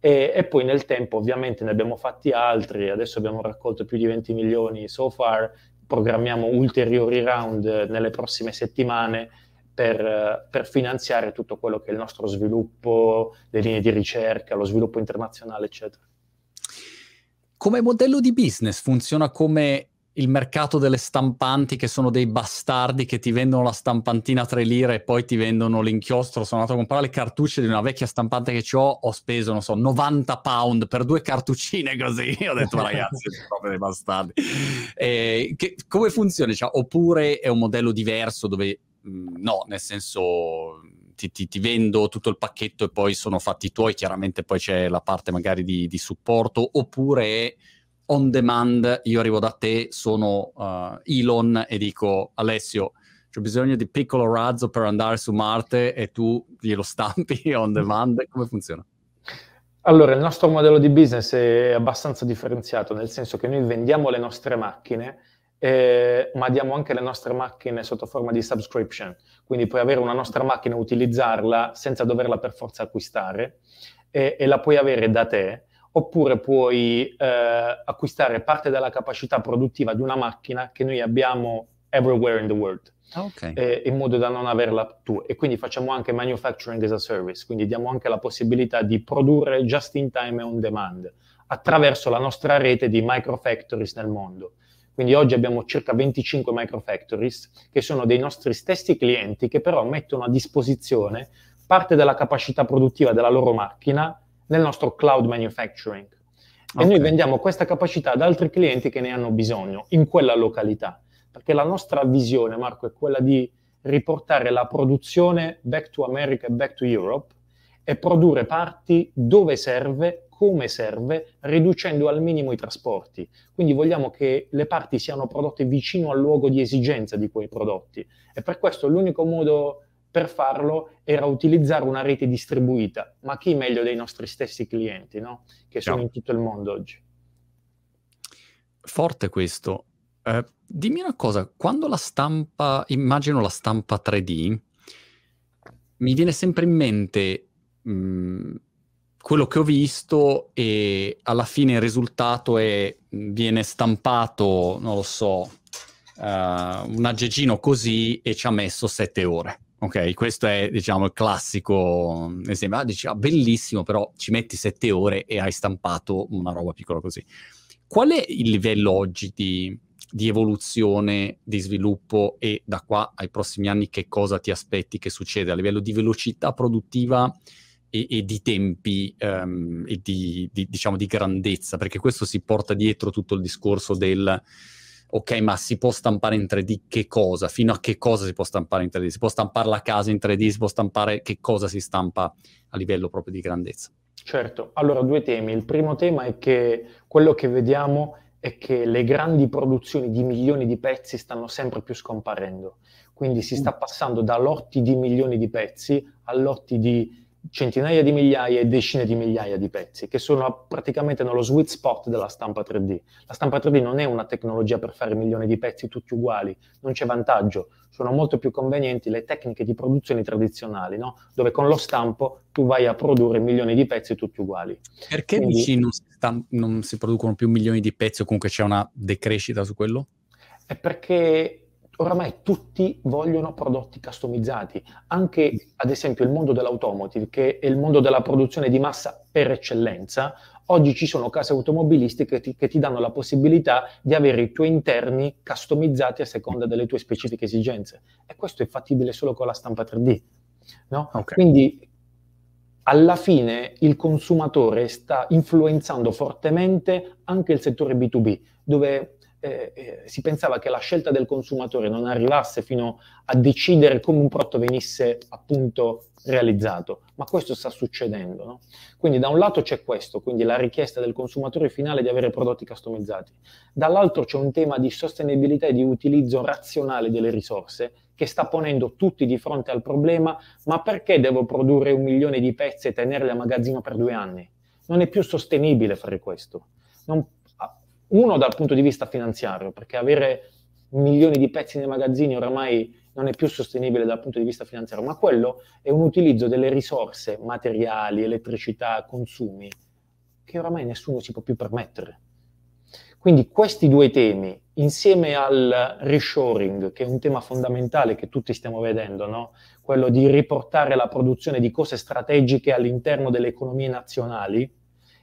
E, e, poi nel tempo ovviamente ne abbiamo fatti altri, adesso abbiamo raccolto più di 20 milioni so far, programmiamo ulteriori round nelle prossime settimane per, per, finanziare tutto quello che è il nostro sviluppo, le linee di ricerca, lo sviluppo internazionale, eccetera. Come modello di business funziona come il mercato delle stampanti che sono dei bastardi che ti vendono la stampantina a 3 lire e poi ti vendono l'inchiostro. Sono andato a comprare le cartucce di una vecchia stampante che ho, ho speso, non so, 90 pound per due cartuccine così. ho detto, ragazzi, sono proprio dei bastardi. Eh, che, come funziona? Cioè, oppure è un modello diverso dove, mh, mm, no, nel senso... Ti, ti, ti, vendo tutto il pacchetto e poi sono fatti tuoi, chiaramente poi c'è la parte magari di, di supporto, oppure on demand, io arrivo da te, sono uh, Elon e dico Alessio, c'è bisogno di piccolo razzo per andare su Marte e tu glielo stampi on demand, come funziona? Allora, il nostro modello di business è abbastanza differenziato, nel senso che noi vendiamo le nostre macchine, eh, ma diamo anche le nostre macchine sotto forma di subscription. Quindi puoi avere una nostra macchina e utilizzarla senza doverla per forza acquistare e, e la puoi avere da te oppure puoi eh, acquistare parte della capacità produttiva di una macchina che noi abbiamo everywhere in the world. Ah, okay. eh, in modo da non averla tu e quindi facciamo anche manufacturing as a service, quindi diamo anche la possibilità di produrre just in time e on demand attraverso la nostra rete di microfactories nel mondo. Quindi oggi abbiamo circa 25 microfactories che sono dei nostri stessi clienti che però mettono a disposizione parte della capacità produttiva della loro macchina nel nostro cloud manufacturing. E okay. noi vendiamo questa capacità ad altri clienti che ne hanno bisogno in quella località. Perché la nostra visione, Marco, è quella di riportare la produzione back to America e back to Europe e produrre parti dove serve, come serve, riducendo al minimo i trasporti. Quindi vogliamo che le parti siano prodotte vicino al luogo di esigenza di quei prodotti. E per questo l'unico modo per farlo era utilizzare una rete distribuita, ma chi meglio dei nostri stessi clienti, no? che sono no. in tutto il mondo oggi. Forte questo. Eh, dimmi una cosa, quando la stampa, immagino la stampa 3D, mi viene sempre in mente mh, mm, quello che ho visto e alla fine il risultato è, viene stampato, non lo so, uh, un aggeggino così e ci ha messo sette ore. Ok, questo è diciamo il classico esempio. Ah, dici, bellissimo, però ci metti sette ore e hai stampato una roba piccola così. Qual è il livello oggi di, di evoluzione, di sviluppo e da qua ai prossimi anni che cosa ti aspetti che succeda a livello di velocità produttiva e, e di tempi um, e di, di, diciamo, di grandezza? Perché questo si porta dietro tutto il discorso del ok, ma si può stampare in 3D che cosa? Fino a che cosa si può stampare in 3D? Si può stampare la casa in 3D? Si può stampare che cosa si stampa a livello proprio di grandezza? Certo, allora due temi. Il primo tema è che quello che vediamo è che le grandi produzioni di milioni di pezzi stanno sempre più scomparendo. Quindi si sta mm. passando da lotti di milioni di pezzi a lotti di centinaia di migliaia e decine di migliaia di pezzi, che sono praticamente nello sweet spot della stampa 3D. La stampa 3D non è una tecnologia per fare milioni di pezzi tutti uguali, non c'è vantaggio, sono molto più convenienti le tecniche di produzione tradizionali, no? dove con lo stampo tu vai a produrre milioni di pezzi tutti uguali. Perché Quindi, dici non si, stamp- non si producono più milioni di pezzi o comunque c'è una decrescita su quello? È perché oramai tutti vogliono prodotti customizzati, anche ad esempio il mondo dell'automotive, che è il mondo della produzione di massa per eccellenza, oggi ci sono case automobilistiche che ti, che ti danno la possibilità di avere i tuoi interni customizzati a seconda delle tue specifiche esigenze e questo è fattibile solo con la stampa 3D. No? Okay. Quindi alla fine il consumatore sta influenzando fortemente anche il settore B2B, dove eh, eh, si pensava che la scelta del consumatore non arrivasse fino a decidere come un prodotto venisse appunto realizzato, ma questo sta succedendo. No? Quindi da un lato c'è questo, quindi la richiesta del consumatore finale di avere prodotti customizzati, dall'altro c'è un tema di sostenibilità e di utilizzo razionale delle risorse che sta ponendo tutti di fronte al problema, ma perché devo produrre un milione di pezzi e tenerli a magazzino per due anni? Non è più sostenibile fare questo. Non, uno dal punto di vista finanziario, perché avere milioni di pezzi nei magazzini oramai non è più sostenibile dal punto di vista finanziario, ma quello è un utilizzo delle risorse materiali, elettricità, consumi, che oramai nessuno si può più permettere. Quindi questi due temi, insieme al reshoring, che è un tema fondamentale che tutti stiamo vedendo, no? quello di riportare la produzione di cose strategiche all'interno delle economie nazionali,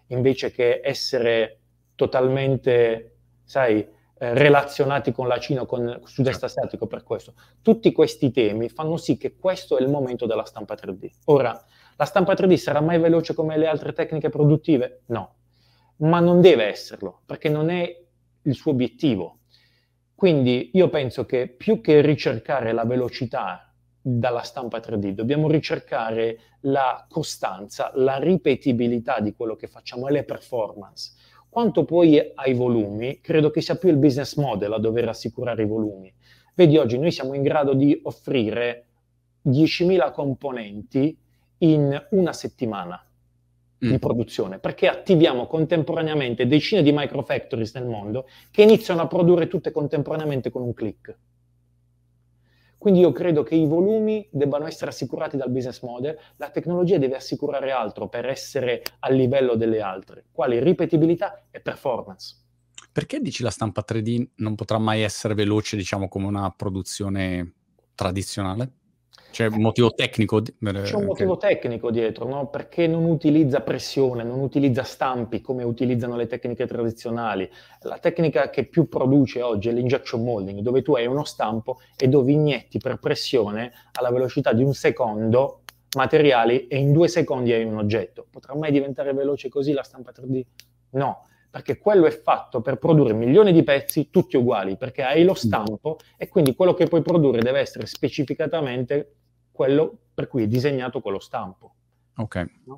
invece che essere totalmente, sai, eh, relazionati con la Cina con il sud-est certo. asiatico per questo. Tutti questi temi fanno sì che questo è il momento della stampa 3D. Ora, la stampa 3D sarà mai veloce come le altre tecniche produttive? No ma non deve esserlo, perché non è il suo obiettivo. Quindi io penso che più che ricercare la velocità dalla stampa 3D, dobbiamo ricercare la costanza, la ripetibilità di quello che facciamo e le performance. Quanto poi ai volumi, credo che sia più il business model a dover assicurare i volumi. Vedi, oggi noi siamo in grado di offrire 10.000 componenti in una settimana mm. di produzione, perché attiviamo contemporaneamente decine di microfactories nel mondo che iniziano a produrre tutte contemporaneamente con un click. Quindi io credo che i volumi debbano essere assicurati dal business model, la tecnologia deve assicurare altro per essere a livello delle altre, quali ripetibilità e performance. Perché dici la stampa 3D non potrà mai essere veloce, diciamo, come una produzione tradizionale? C'è un motivo tecnico? C'è un motivo tecnico dietro, no? perché non utilizza pressione, non utilizza stampi come utilizzano le tecniche tradizionali. La tecnica che più produce oggi è l'injection molding, dove tu hai uno stampo e dove inietti per pressione alla velocità di un secondo materiali e in due secondi hai un oggetto. Potrà mai diventare veloce così la stampa 3D? No, perché quello è fatto per produrre milioni di pezzi tutti uguali, perché hai lo stampo e quindi quello che puoi produrre deve essere specificatamente quello per cui è disegnato quello stampo. Ok, no?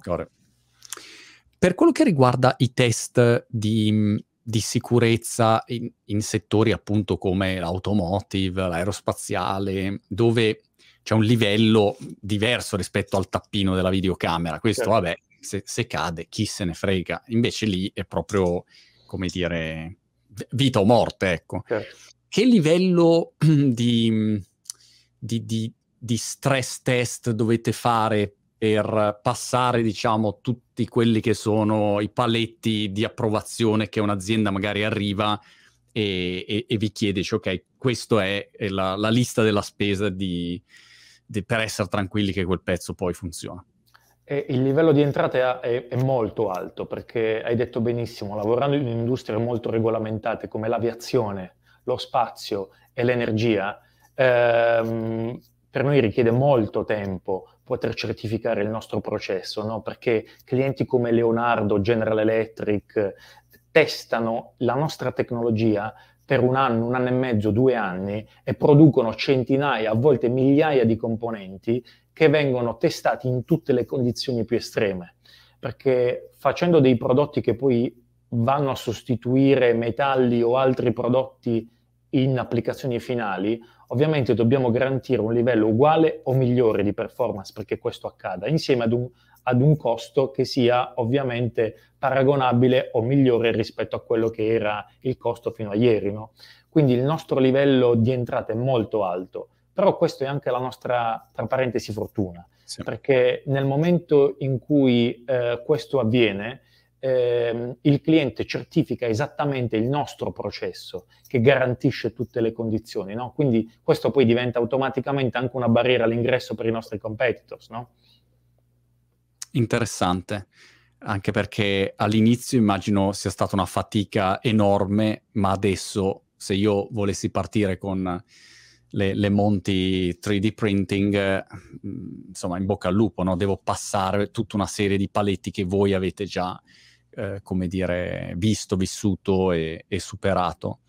Per quello che riguarda i test di, di sicurezza in, in, settori appunto come l'automotive, l'aerospaziale, dove c'è un livello diverso rispetto al tappino della videocamera. Questo, certo. vabbè, se, se, cade, chi se ne frega. Invece lì è proprio, come dire, vita o morte, ecco. Certo. Che livello di, di, di, di stress test dovete fare per passare, diciamo, tutti quelli che sono i paletti di approvazione che un'azienda magari arriva e, e, e vi chiede, dice, ok, questa è, la, la, lista della spesa per essere tranquilli che quel pezzo poi funziona. Il livello di entrata è, è, molto alto perché hai detto benissimo, lavorando in industrie molto regolamentate come l'aviazione, lo spazio e l'energia, ehm, per noi richiede molto tempo poter certificare il nostro processo, no? perché clienti come Leonardo, General Electric testano la nostra tecnologia per un anno, un anno e mezzo, due anni e producono centinaia, a volte migliaia di componenti che vengono testati in tutte le condizioni più estreme. Perché facendo dei prodotti che poi vanno a sostituire metalli o altri prodotti in applicazioni finali, ovviamente dobbiamo garantire un livello uguale o migliore di performance perché questo accada, insieme ad un, ad un costo che sia ovviamente paragonabile o migliore rispetto a quello che era il costo fino a ieri. No? Quindi il nostro livello di entrata è molto alto, però questo è anche la nostra, tra parentesi, fortuna, sì. perché nel momento in cui eh, questo avviene, eh, il cliente certifica esattamente il nostro processo che garantisce tutte le condizioni, no? Quindi questo poi diventa automaticamente anche una barriera all'ingresso per i nostri competitors, no? Interessante, anche perché all'inizio immagino sia stata una fatica enorme, ma adesso se io volessi partire con le, le monti 3D printing, eh, insomma, in bocca al lupo, no? Devo passare tutta una serie di paletti che voi avete già, eh, come dire, visto, vissuto e, e superato.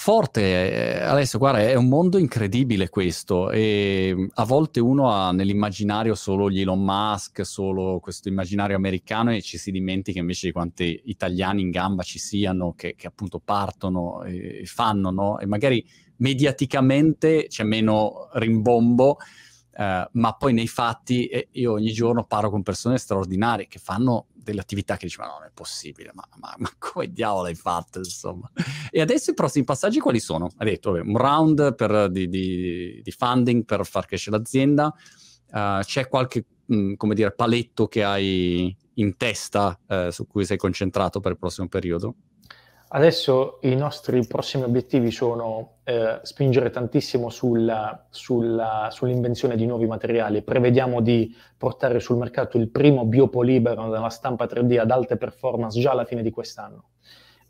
Forte, eh, adesso guarda, è un mondo incredibile questo e a volte uno ha nell'immaginario solo gli Elon Musk, solo questo immaginario americano e ci si dimentica invece di quanti italiani in gamba ci siano che, che appunto partono e fanno, no? E magari mediaticamente c'è meno rimbombo, eh, ma poi nei fatti eh, io ogni giorno parlo con persone straordinarie che fanno delle attività che dici ma no, non è possibile, ma, ma, ma come diavolo hai fatto insomma? E adesso i prossimi passaggi quali sono? Hai detto vabbè, un round per, di, di, di, funding per far crescere l'azienda, uh, c'è qualche mh, come dire, paletto che hai in testa uh, su cui sei concentrato per il prossimo periodo? Adesso i nostri prossimi obiettivi sono eh, spingere tantissimo sulla, sulla, sull'invenzione di nuovi materiali. Prevediamo di portare sul mercato il primo biopolibero della stampa 3D ad alte performance già alla fine di quest'anno.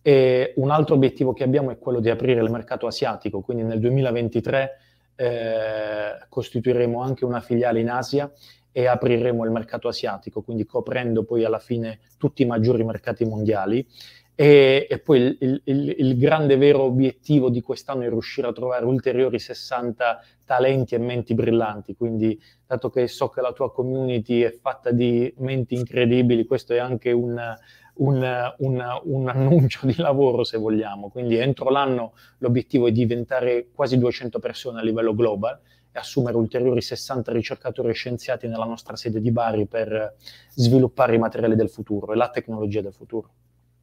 E un altro obiettivo che abbiamo è quello di aprire il mercato asiatico, quindi nel 2023 eh, costituiremo anche una filiale in Asia e apriremo il mercato asiatico, quindi coprendo poi alla fine tutti i maggiori mercati mondiali. E, e poi il, il, il, grande vero obiettivo di quest'anno è riuscire a trovare ulteriori 60 talenti e menti brillanti. Quindi, dato che so che la tua community è fatta di menti incredibili, questo è anche un, un, un, un annuncio di lavoro, se vogliamo. Quindi, entro l'anno l'obiettivo è diventare quasi 200 persone a livello global e assumere ulteriori 60 ricercatori e scienziati nella nostra sede di Bari per sviluppare i materiali del futuro e la tecnologia del futuro.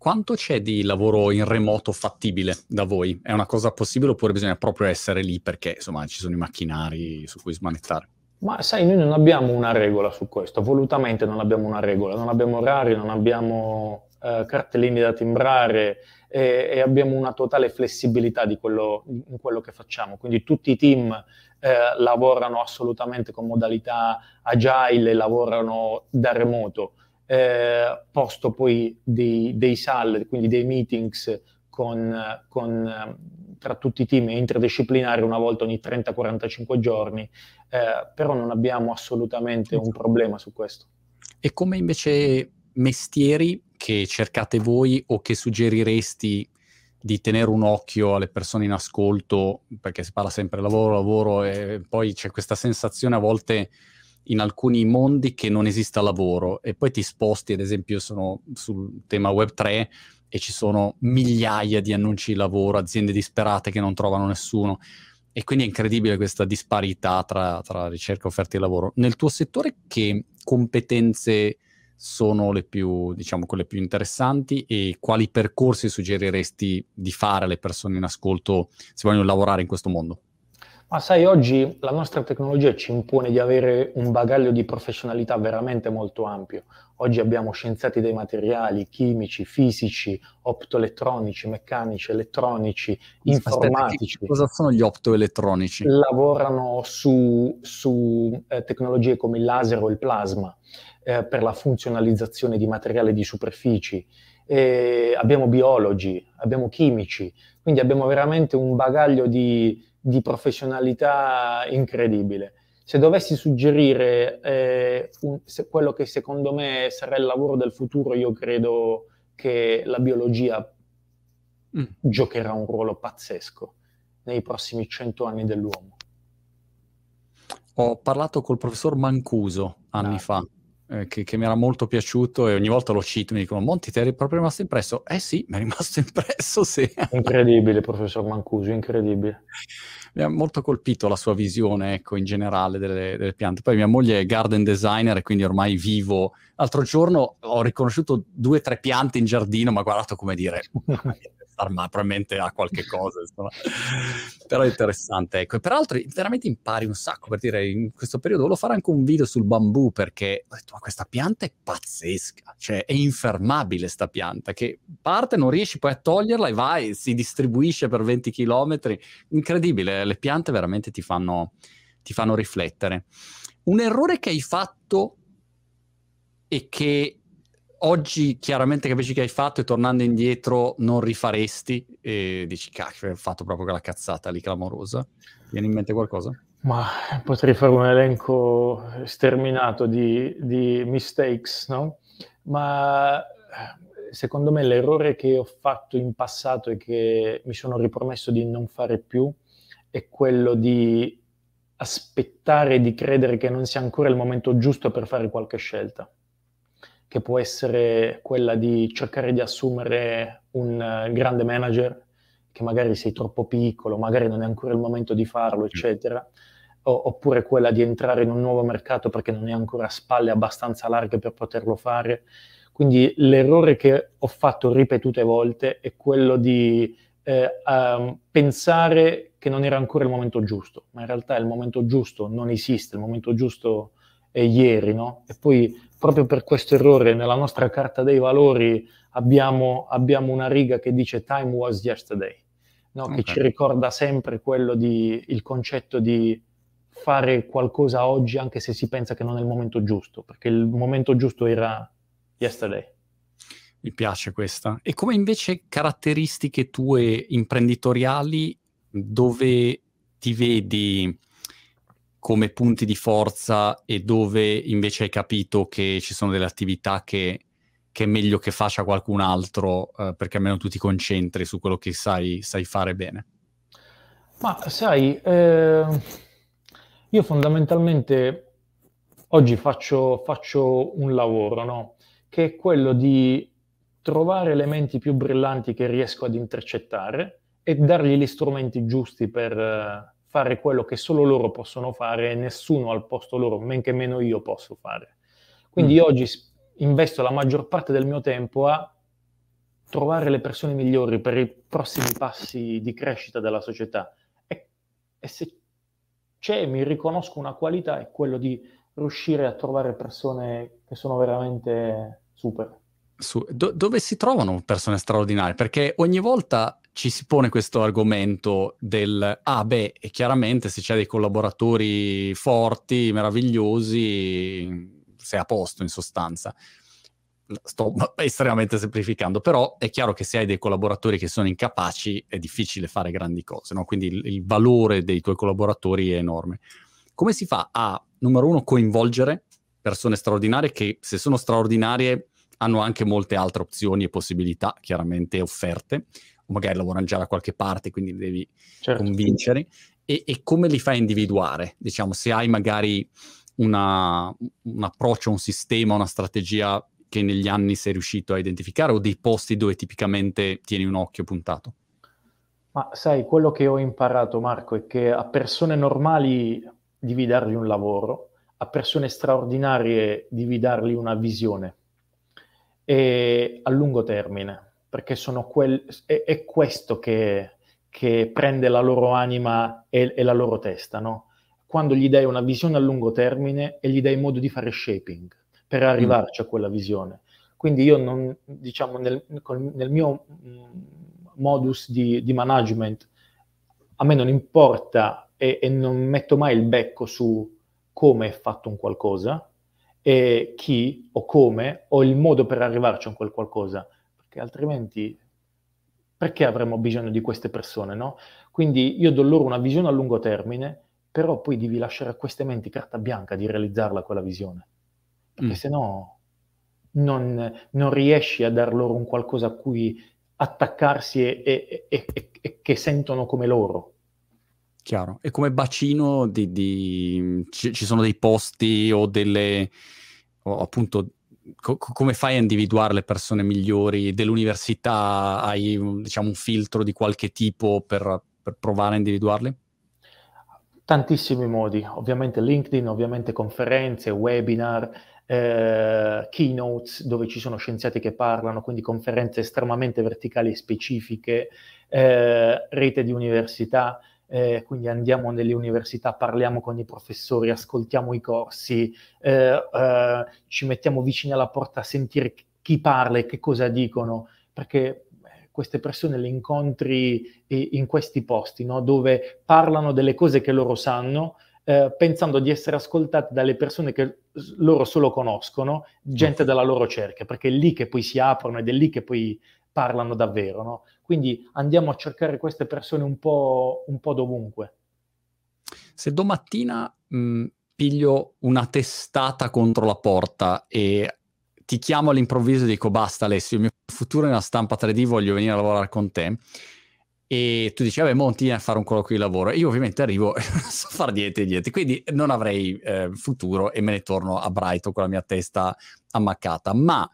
Quanto c'è di lavoro in remoto fattibile da voi? È una cosa possibile oppure bisogna proprio essere lì perché insomma ci sono i macchinari su cui smanettare? Ma sai, noi non abbiamo una regola su questo, volutamente non abbiamo una regola, non abbiamo orari, non abbiamo eh, cartellini da timbrare e, e, abbiamo una totale flessibilità di quello, in quello che facciamo. Quindi tutti i team eh, lavorano assolutamente con modalità agile, lavorano da remoto eh, posto poi dei, dei, SAL, quindi dei meetings con, con, tra tutti i team interdisciplinari una volta ogni 30-45 giorni, eh, però non abbiamo assolutamente un problema su questo. E come invece mestieri che cercate voi o che suggeriresti di tenere un occhio alle persone in ascolto, perché si parla sempre lavoro, lavoro e poi c'è questa sensazione a volte in alcuni mondi che non esista lavoro e poi ti sposti, ad esempio, sono sul tema Web3 e ci sono migliaia di annunci di lavoro, aziende disperate che non trovano nessuno. E quindi è incredibile questa disparità tra, tra ricerca e offerta di lavoro. Nel tuo settore che competenze sono le più, diciamo, quelle più interessanti e quali percorsi suggeriresti di fare alle persone in ascolto se vogliono lavorare in questo mondo? Ma sai, oggi la nostra tecnologia ci impone di avere un bagaglio di professionalità veramente molto ampio. Oggi abbiamo scienziati dei materiali, chimici, fisici, optoelettronici, meccanici, elettronici, informatici. Aspetta, cosa sono gli optoelettronici? Lavorano su, su eh, tecnologie come il laser o il plasma eh, per la funzionalizzazione di materiali di superfici. Eh, abbiamo biologi, abbiamo chimici, quindi abbiamo veramente un bagaglio di di professionalità incredibile. Se dovessi suggerire eh, un, se quello che secondo me sarà il lavoro del futuro, io credo che la biologia mm. giocherà un ruolo pazzesco nei prossimi cento anni dell'uomo. Ho parlato col professor Mancuso anni ah. fa, eh, che, che, mi era molto piaciuto e ogni volta lo cito, mi dicono Monti, ti è proprio rimasto impresso? Eh sì, mi è rimasto impresso, sì. Incredibile, professor Mancuso, incredibile. Mi ha molto colpito la sua visione, ecco, in generale delle, delle, piante. Poi mia moglie è garden designer e quindi ormai vivo. L'altro giorno ho riconosciuto due o tre piante in giardino, ma guardato come dire, ma probabilmente ha qualche cosa, però è interessante. Ecco. E peraltro veramente impari un sacco, per dire, in questo periodo volevo fare anche un video sul bambù perché ho detto, ma questa pianta è pazzesca, cioè è infermabile sta pianta, che parte, non riesci poi a toglierla e vai, si distribuisce per 20 km, incredibile, le piante veramente ti fanno, ti fanno riflettere. Un errore che hai fatto e che oggi chiaramente capisci che hai fatto e tornando indietro non rifaresti e dici cacchio hai fatto proprio quella cazzata lì clamorosa viene in mente qualcosa? Ma potrei fare un elenco sterminato di, di mistakes, no? Ma secondo me l'errore che ho fatto in passato e che mi sono ripromesso di non fare più è quello di aspettare di credere che non sia ancora il momento giusto per fare qualche scelta che può essere quella di cercare di assumere un uh, grande manager, che magari sei troppo piccolo, magari non è ancora il momento di farlo, eccetera, o, oppure quella di entrare in un nuovo mercato perché non hai ancora spalle abbastanza larghe per poterlo fare. Quindi l'errore che ho fatto ripetute volte è quello di eh, um, pensare che non era ancora il momento giusto, ma in realtà il momento giusto non esiste, il momento giusto è ieri, no? E poi proprio per questo errore nella nostra carta dei valori abbiamo, abbiamo una riga che dice time was yesterday, no? okay. che ci ricorda sempre quello di, il concetto di fare qualcosa oggi anche se si pensa che non è il momento giusto, perché il momento giusto era yesterday. Mi piace questa. E come invece caratteristiche tue imprenditoriali dove ti vedi come punti di forza e dove invece hai capito che ci sono delle attività che, che è meglio che faccia qualcun altro eh, perché almeno tu ti concentri su quello che sai, sai fare bene? Ma sai, eh, io fondamentalmente oggi faccio, faccio un lavoro, no? che è quello di trovare elementi più brillanti che riesco ad intercettare e dargli gli strumenti giusti per fare quello che solo loro possono fare e nessuno al posto loro, men che meno io posso fare. Quindi mm. oggi investo la maggior parte del mio tempo a trovare le persone migliori per i prossimi passi di crescita della società. E, e se c'è, mi riconosco una qualità, è quello di riuscire a trovare persone che sono veramente super. Su, do, dove si trovano persone straordinarie? Perché ogni volta ci si pone questo argomento del ah beh, e chiaramente se c'è dei collaboratori forti, meravigliosi, sei a posto in sostanza. Sto estremamente semplificando, però è chiaro che se hai dei collaboratori che sono incapaci è difficile fare grandi cose, no? quindi il, il valore dei tuoi collaboratori è enorme. Come si fa a, numero uno, coinvolgere persone straordinarie che se sono straordinarie hanno anche molte altre opzioni e possibilità chiaramente offerte o magari lavorano già da qualche parte, quindi li devi certo. convincere. E, e, come li fai individuare? Diciamo, se hai magari una, un approccio, un sistema, una strategia che negli anni sei riuscito a identificare o dei posti dove tipicamente tieni un occhio puntato? Ma sai, quello che ho imparato, Marco, è che a persone normali devi dargli un lavoro, a persone straordinarie devi dargli una visione e a lungo termine perché quel, è, è, questo che, che, prende la loro anima e, e la loro testa, no? Quando gli dai una visione a lungo termine e gli dai modo di fare shaping per arrivarci mm. a quella visione. Quindi io non, diciamo, nel, nel mio mm, modus di, di, management, a me non importa e, e non metto mai il becco su come è fatto un qualcosa, e chi o come o il modo per arrivarci a quel qualcosa perché altrimenti perché avremmo bisogno di queste persone, no? Quindi io do loro una visione a lungo termine, però poi devi lasciare a queste menti carta bianca di realizzarla quella visione, perché mm. se no non, non, riesci a dar loro un qualcosa a cui attaccarsi e, e, e, e che sentono come loro. Chiaro. E come bacino di, di... Ci, ci, sono dei posti o delle... O appunto co- come fai a individuare le persone migliori dell'università? Hai diciamo, un filtro di qualche tipo per, per provare a individuarli? Tantissimi modi, ovviamente LinkedIn, ovviamente conferenze, webinar, eh, keynotes dove ci sono scienziati che parlano, quindi conferenze estremamente verticali e specifiche, eh, rete di università, eh, quindi andiamo nelle università, parliamo con i professori, ascoltiamo i corsi, eh, eh, ci mettiamo vicini alla porta a sentire chi parla e che cosa dicono, perché eh, queste persone le incontri in questi posti, no? dove parlano delle cose che loro sanno, eh, pensando di essere ascoltati dalle persone che loro solo conoscono, gente della loro cerchia, perché è lì che poi si aprono ed è lì che poi parlano davvero. No? Quindi andiamo a cercare queste persone un po', un po dovunque. Se domattina mh, piglio una testata contro la porta e ti chiamo all'improvviso e dico basta Alessio, il mio futuro è una stampa 3D, voglio venire a lavorare con te, e tu dici, vabbè, monti a fare un colloquio di lavoro. Io ovviamente arrivo e non so fare niente niente, quindi non avrei eh, futuro e me ne torno a Brighton con la mia testa ammaccata. Ma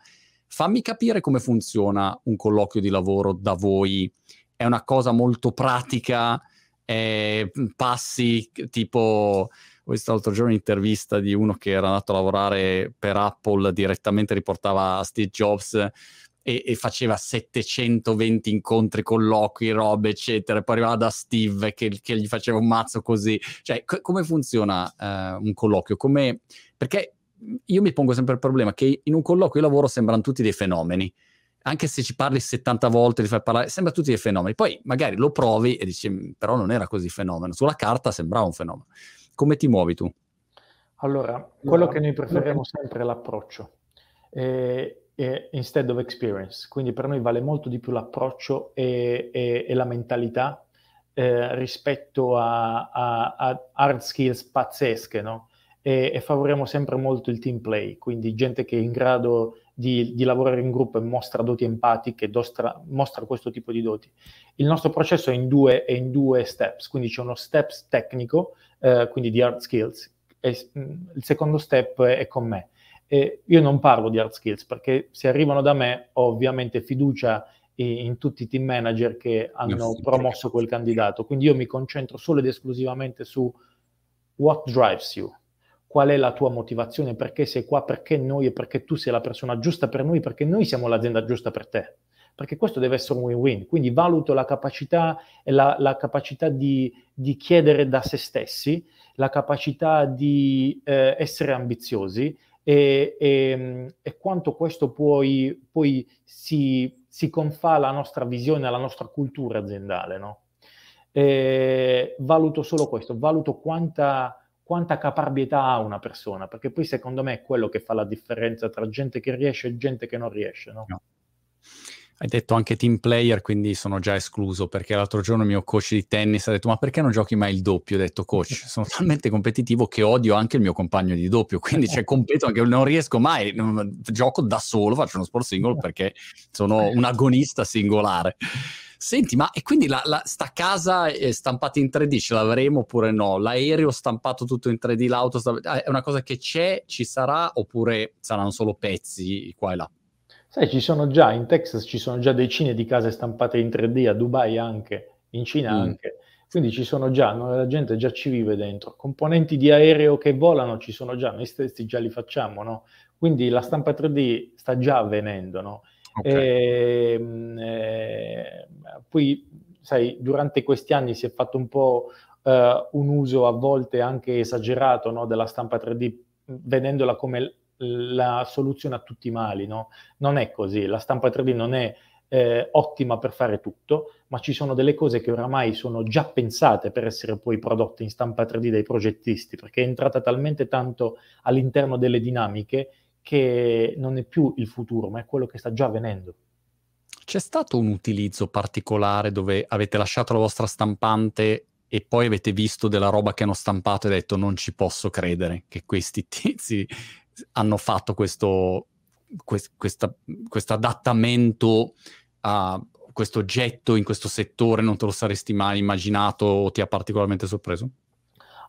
fammi capire come funziona un colloquio di lavoro da voi. È una cosa molto pratica, eh, passi tipo ho visto l'altro giorno un'intervista di uno che era andato a lavorare per Apple, direttamente riportava a Steve Jobs e, e, faceva 720 incontri, colloqui, robe, eccetera. Poi arrivava da Steve che, che gli faceva un mazzo così. Cioè, c- come funziona uh, un colloquio? Come... Perché io mi pongo sempre il problema che in un colloquio di lavoro sembrano tutti dei fenomeni. Anche se ci parli 70 volte, li fai parlare, sembra tutti dei fenomeni. Poi magari lo provi e dici, mm, però non era così fenomeno. Sulla carta sembrava un fenomeno. Come ti muovi tu? Allora, quello che noi preferiamo sempre è l'approccio. Eh, instead of experience. Quindi per noi vale molto di più l'approccio e, e, e la mentalità eh, rispetto a, a, a, hard skills pazzesche, no? E, e, favoriamo sempre molto il team play, quindi gente che è in grado di, di lavorare in gruppo e mostra doti empatiche, dostra, mostra questo tipo di doti. Il nostro processo è in due, è in due steps, quindi c'è uno step tecnico, eh, quindi di hard skills, e, mm, il secondo step è con me e io non parlo di hard skills perché se arrivano da me ho ovviamente fiducia in tutti i team manager che hanno promosso quel candidato. Quindi io mi concentro solo ed esclusivamente su what drives you, qual è la tua motivazione, perché sei qua, perché noi e perché tu sei la persona giusta per noi, perché noi siamo l'azienda giusta per te. Perché questo deve essere un win-win. Quindi valuto la capacità la, la capacità di, di, chiedere da se stessi, la capacità di eh, essere ambiziosi, e, e, e quanto questo poi, poi si, si, confà alla nostra visione, alla nostra cultura aziendale. No? valuto solo questo, valuto quanta, quanta caparbietà ha una persona, perché poi secondo me è quello che fa la differenza tra gente che riesce e gente che non riesce. No? No. Hai detto anche team player, quindi sono già escluso perché l'altro giorno il mio coach di tennis ha detto ma perché non giochi mai il doppio? Ho detto coach, sono talmente competitivo che odio anche il mio compagno di doppio, quindi c'è competo anche non riesco mai, gioco da solo, faccio uno sport single perché sono un agonista singolare. Senti, ma e quindi la, la, sta casa è stampata in 3D, ce l'avremo oppure no? L'aereo stampato tutto in 3D, l'auto è una cosa che c'è, ci sarà oppure saranno solo pezzi qua e là? Sai, ci sono già, in Texas ci sono già decine di case stampate in 3D, a Dubai anche, in Cina mm. anche. Quindi ci sono già, no? la gente già ci vive dentro. Componenti di aereo che volano ci sono già, noi stessi già li facciamo, no? Quindi la stampa 3D sta già avvenendo, no? Okay. E, ehm, eh, poi, sai, durante questi anni si è fatto un po' eh, un uso a volte anche esagerato no? della stampa 3D, vedendola come la soluzione a tutti i mali, no? Non è così, la stampa 3D non è eh, ottima per fare tutto, ma ci sono delle cose che oramai sono già pensate per essere poi prodotte in stampa 3D dai progettisti, perché è entrata talmente tanto all'interno delle dinamiche che non è più il futuro, ma è quello che sta già avvenendo. C'è stato un utilizzo particolare dove avete lasciato la vostra stampante e poi avete visto della roba che hanno stampato e detto non ci posso credere che questi tizi hanno fatto questo quest, adattamento a questo oggetto in questo settore, non te lo saresti mai immaginato o ti ha particolarmente sorpreso?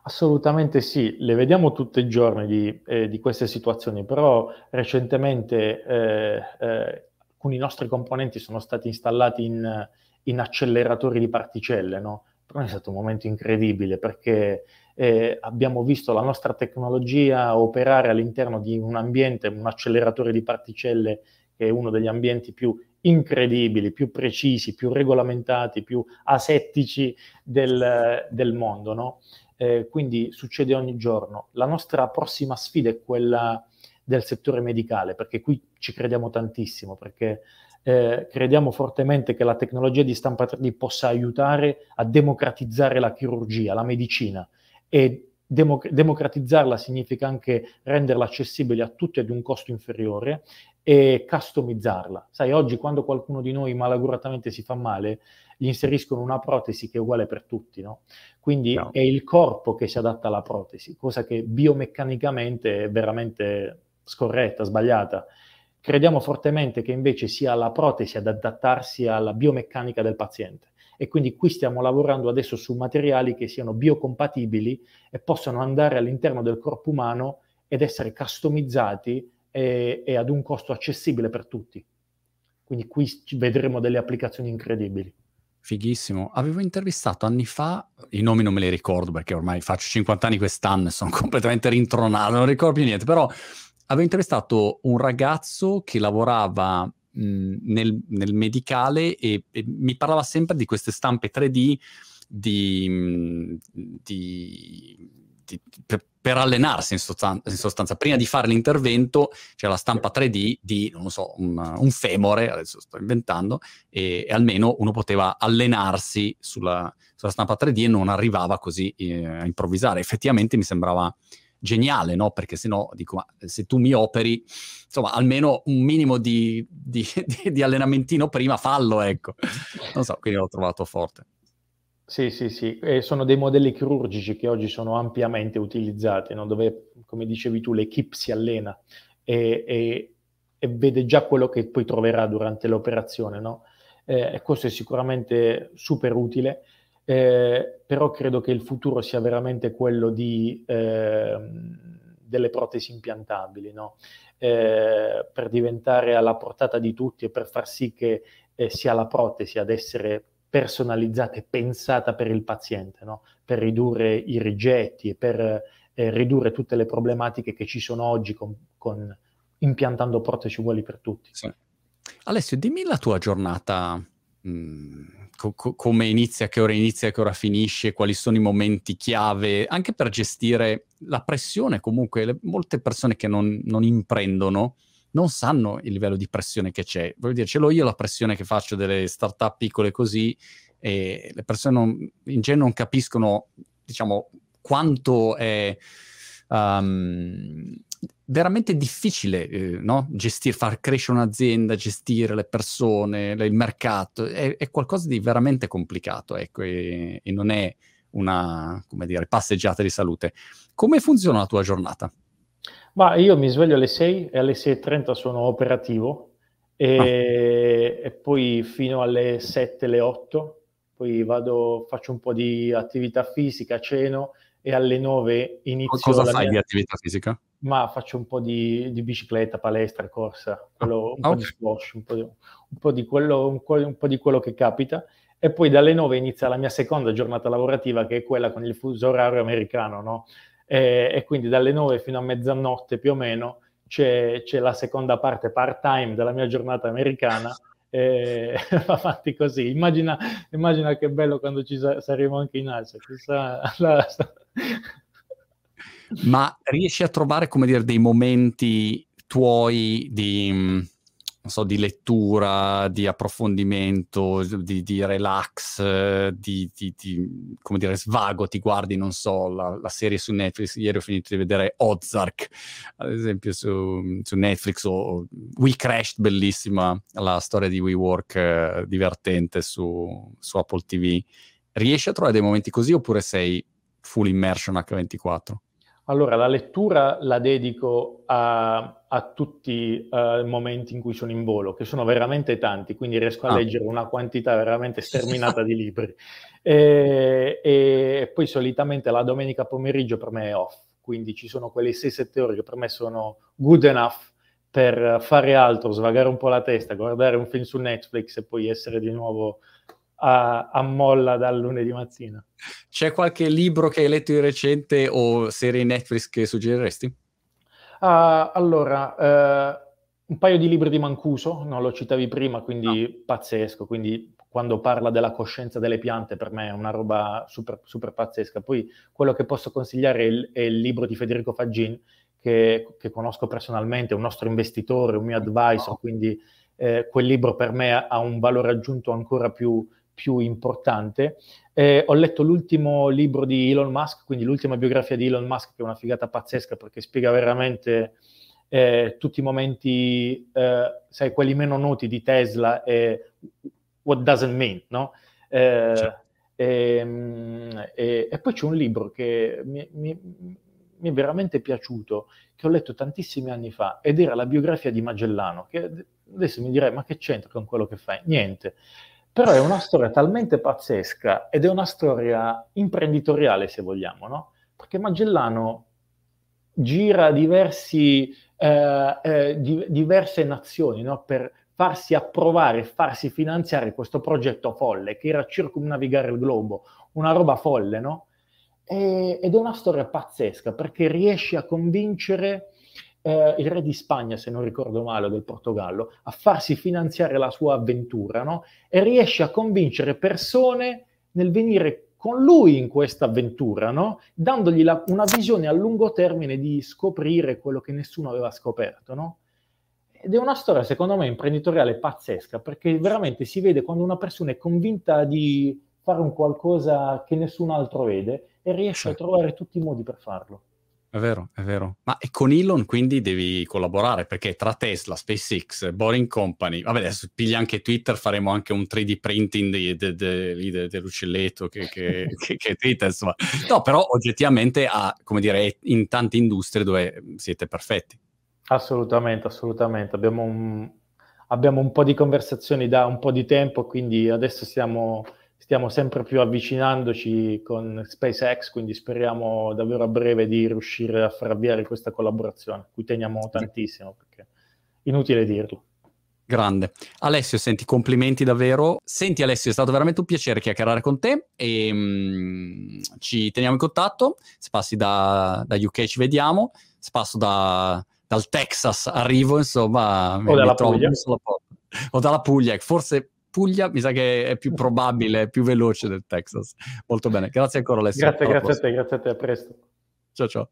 Assolutamente sì, le vediamo tutti i giorni di, eh, di queste situazioni, però recentemente eh, eh, alcuni nostri componenti sono stati installati in, in acceleratori di particelle, no? Per noi è stato un momento incredibile perché eh, abbiamo visto la nostra tecnologia operare all'interno di un ambiente, un acceleratore di particelle che è uno degli ambienti più incredibili, più precisi, più regolamentati, più asettici del, del mondo. No? Eh, quindi succede ogni giorno. La nostra prossima sfida è quella del settore medicale, perché qui ci crediamo tantissimo, perché eh, crediamo fortemente che la tecnologia di stampa 3D possa aiutare a democratizzare la chirurgia, la medicina e democ- democratizzarla significa anche renderla accessibile a tutti ad un costo inferiore e customizzarla. Sai, oggi quando qualcuno di noi malaguratamente si fa male, gli inseriscono una protesi che è uguale per tutti, no? Quindi no. è il corpo che si adatta alla protesi, cosa che biomeccanicamente è veramente scorretta, sbagliata. Crediamo fortemente che invece sia la protesi ad adattarsi alla biomeccanica del paziente e quindi qui stiamo lavorando adesso su materiali che siano biocompatibili e possano andare all'interno del corpo umano ed essere customizzati e, e ad un costo accessibile per tutti. Quindi qui vedremo delle applicazioni incredibili. Fighissimo. Avevo intervistato anni fa, i nomi non me li ricordo perché ormai faccio 50 anni quest'anno e sono completamente rintronato, non ricordo più niente, però avevo intervistato un ragazzo che lavorava mh, nel, nel, medicale e, e, mi parlava sempre di queste stampe 3D di, di, di, per, per, allenarsi in sostanza, in sostanza, Prima di fare l'intervento c'è la stampa 3D di, non so, un, un femore, adesso sto inventando, e, e, almeno uno poteva allenarsi sulla, sulla stampa 3D e non arrivava così eh, a improvvisare. Effettivamente mi sembrava geniale, no? Perché se no, dico, ma se tu mi operi, insomma, almeno un minimo di, di, di, di allenamentino prima fallo, ecco. Non so, quindi l'ho trovato forte. Sì, sì, sì, e sono dei modelli chirurgici che oggi sono ampiamente utilizzati, no? dove, come dicevi tu, l'equipe si allena e, e, e, vede già quello che poi troverà durante l'operazione, no? Eh, questo è sicuramente super utile eh, però credo che il futuro sia veramente quello di, eh, delle protesi impiantabili, no? eh, per diventare alla portata di tutti e per far sì che eh, sia la protesi ad essere personalizzata e pensata per il paziente, no? per ridurre i rigetti e per eh, ridurre tutte le problematiche che ci sono oggi con, con impiantando protesi uguali per tutti. Sì. Alessio, dimmi la tua giornata mh, mm, co- come inizia, che ora inizia, che ora finisce, quali sono i momenti chiave, anche per gestire la pressione. Comunque, le, molte persone che non, non, imprendono non sanno il livello di pressione che c'è. Voglio dire, ce l'ho io la pressione che faccio delle start-up piccole così, e le persone non, in genere non capiscono, diciamo, quanto è. Um, veramente difficile eh, no? gestire, far crescere un'azienda, gestire le persone, il mercato, è, è qualcosa di veramente complicato, ecco, e, e, non è una, dire, passeggiata di salute. Come funziona la tua giornata? Ma io mi sveglio alle 6 e alle 6.30 sono operativo e, ah. e poi fino alle 7, alle 8, poi vado, faccio un po' di attività fisica, ceno e alle 9 inizio... Cosa fai mia... di attività fisica? ma faccio un po' di, di bicicletta, palestra, corsa, quello, un po' di squash, un po' di, un, po di quello, un, un po' di quello che capita. E poi dalle 9 inizia la mia seconda giornata lavorativa, che è quella con il fuso orario americano, no? E, e quindi dalle 9 fino a mezzanotte più o meno c'è, c'è la seconda parte part-time della mia giornata americana e va avanti così. Immagina, immagina, che bello quando ci saremo anche in Asia. La, ma riesci a trovare, come dire, dei momenti tuoi di, mm, so, di lettura, di approfondimento, di, di relax, di, di, di, come dire, svago, ti guardi, non so, la, la, serie su Netflix, ieri ho finito di vedere Ozark, ad esempio su, su Netflix, o We Crashed, bellissima, la storia di WeWork, eh, divertente su, su Apple TV. Riesci a trovare dei momenti così oppure sei full immersion H24? Allora, la lettura la dedico a, a tutti uh, i momenti in cui sono in volo, che sono veramente tanti, quindi riesco a ah. leggere una quantità veramente sterminata di libri. E, e, poi solitamente la domenica pomeriggio per me è off, quindi ci sono quelle 6-7 ore che per me sono good enough per fare altro, svagare un po' la testa, guardare un film su Netflix e poi essere di nuovo a, a, molla dal lunedì mattina. C'è qualche libro che hai letto di recente o serie Netflix che suggeriresti? Uh, allora, uh, un paio di libri di Mancuso, non lo citavi prima, quindi no. pazzesco, quindi quando parla della coscienza delle piante per me è una roba super, super pazzesca. Poi quello che posso consigliare è il, è il libro di Federico Faggin, che, che, conosco personalmente, è un nostro investitore, un mio advisor, quindi eh, quel libro per me ha un valore aggiunto ancora più, più importante. Eh, ho letto l'ultimo libro di Elon Musk, quindi l'ultima biografia di Elon Musk, che è una figata pazzesca perché spiega veramente eh, tutti i momenti, eh, sai, quelli meno noti di Tesla e what doesn't mean, no? Eh, certo. e, ehm, e, e, poi c'è un libro che mi, mi, mi, è veramente piaciuto, che ho letto tantissimi anni fa, ed era la biografia di Magellano, che adesso mi direi, ma che c'entra con quello che fai? Niente. Però è una storia talmente pazzesca ed è una storia imprenditoriale, se vogliamo, no? Perché Magellano gira diversi, eh, eh, di, diverse nazioni no? per farsi approvare, farsi finanziare questo progetto folle che era circumnavigare il globo, una roba folle, no? E, ed è una storia pazzesca perché riesce a convincere eh, il re di Spagna, se non ricordo male, o del Portogallo, a farsi finanziare la sua avventura, no? E riesce a convincere persone nel venire con lui in questa avventura, no? Dandogli la, una visione a lungo termine di scoprire quello che nessuno aveva scoperto, no? Ed è una storia, secondo me, imprenditoriale pazzesca, perché veramente si vede quando una persona è convinta di fare un qualcosa che nessun altro vede e riesce a trovare tutti i modi per farlo. È vero, è vero. Ma e con Elon quindi devi collaborare perché tra Tesla, SpaceX, Boring Company, vabbè adesso piglia anche Twitter, faremo anche un 3D printing de, de, de, dell'uccelletto che, che, che, che Twitter, insomma. No, però oggettivamente ha, come dire, in tante industrie dove siete perfetti. Assolutamente, assolutamente. Abbiamo un, abbiamo un po' di conversazioni da un po' di tempo, quindi adesso siamo stiamo sempre più avvicinandoci con SpaceX, quindi speriamo davvero a breve di riuscire a far avviare questa collaborazione, cui teniamo tantissimo, perché inutile dirlo. Grande. Alessio, senti, complimenti davvero. Senti Alessio, è stato veramente un piacere chiacchierare con te e um, ci teniamo in contatto. Se passi da, da UK ci vediamo, se passo da, dal Texas arrivo, insomma, o mi, dalla mi Puglia. o dalla Puglia, forse Puglia mi sa che è più probabile, più veloce del Texas. Molto bene, grazie ancora Alessio. Grazie, grazie a te, grazie a te, a presto. Ciao ciao.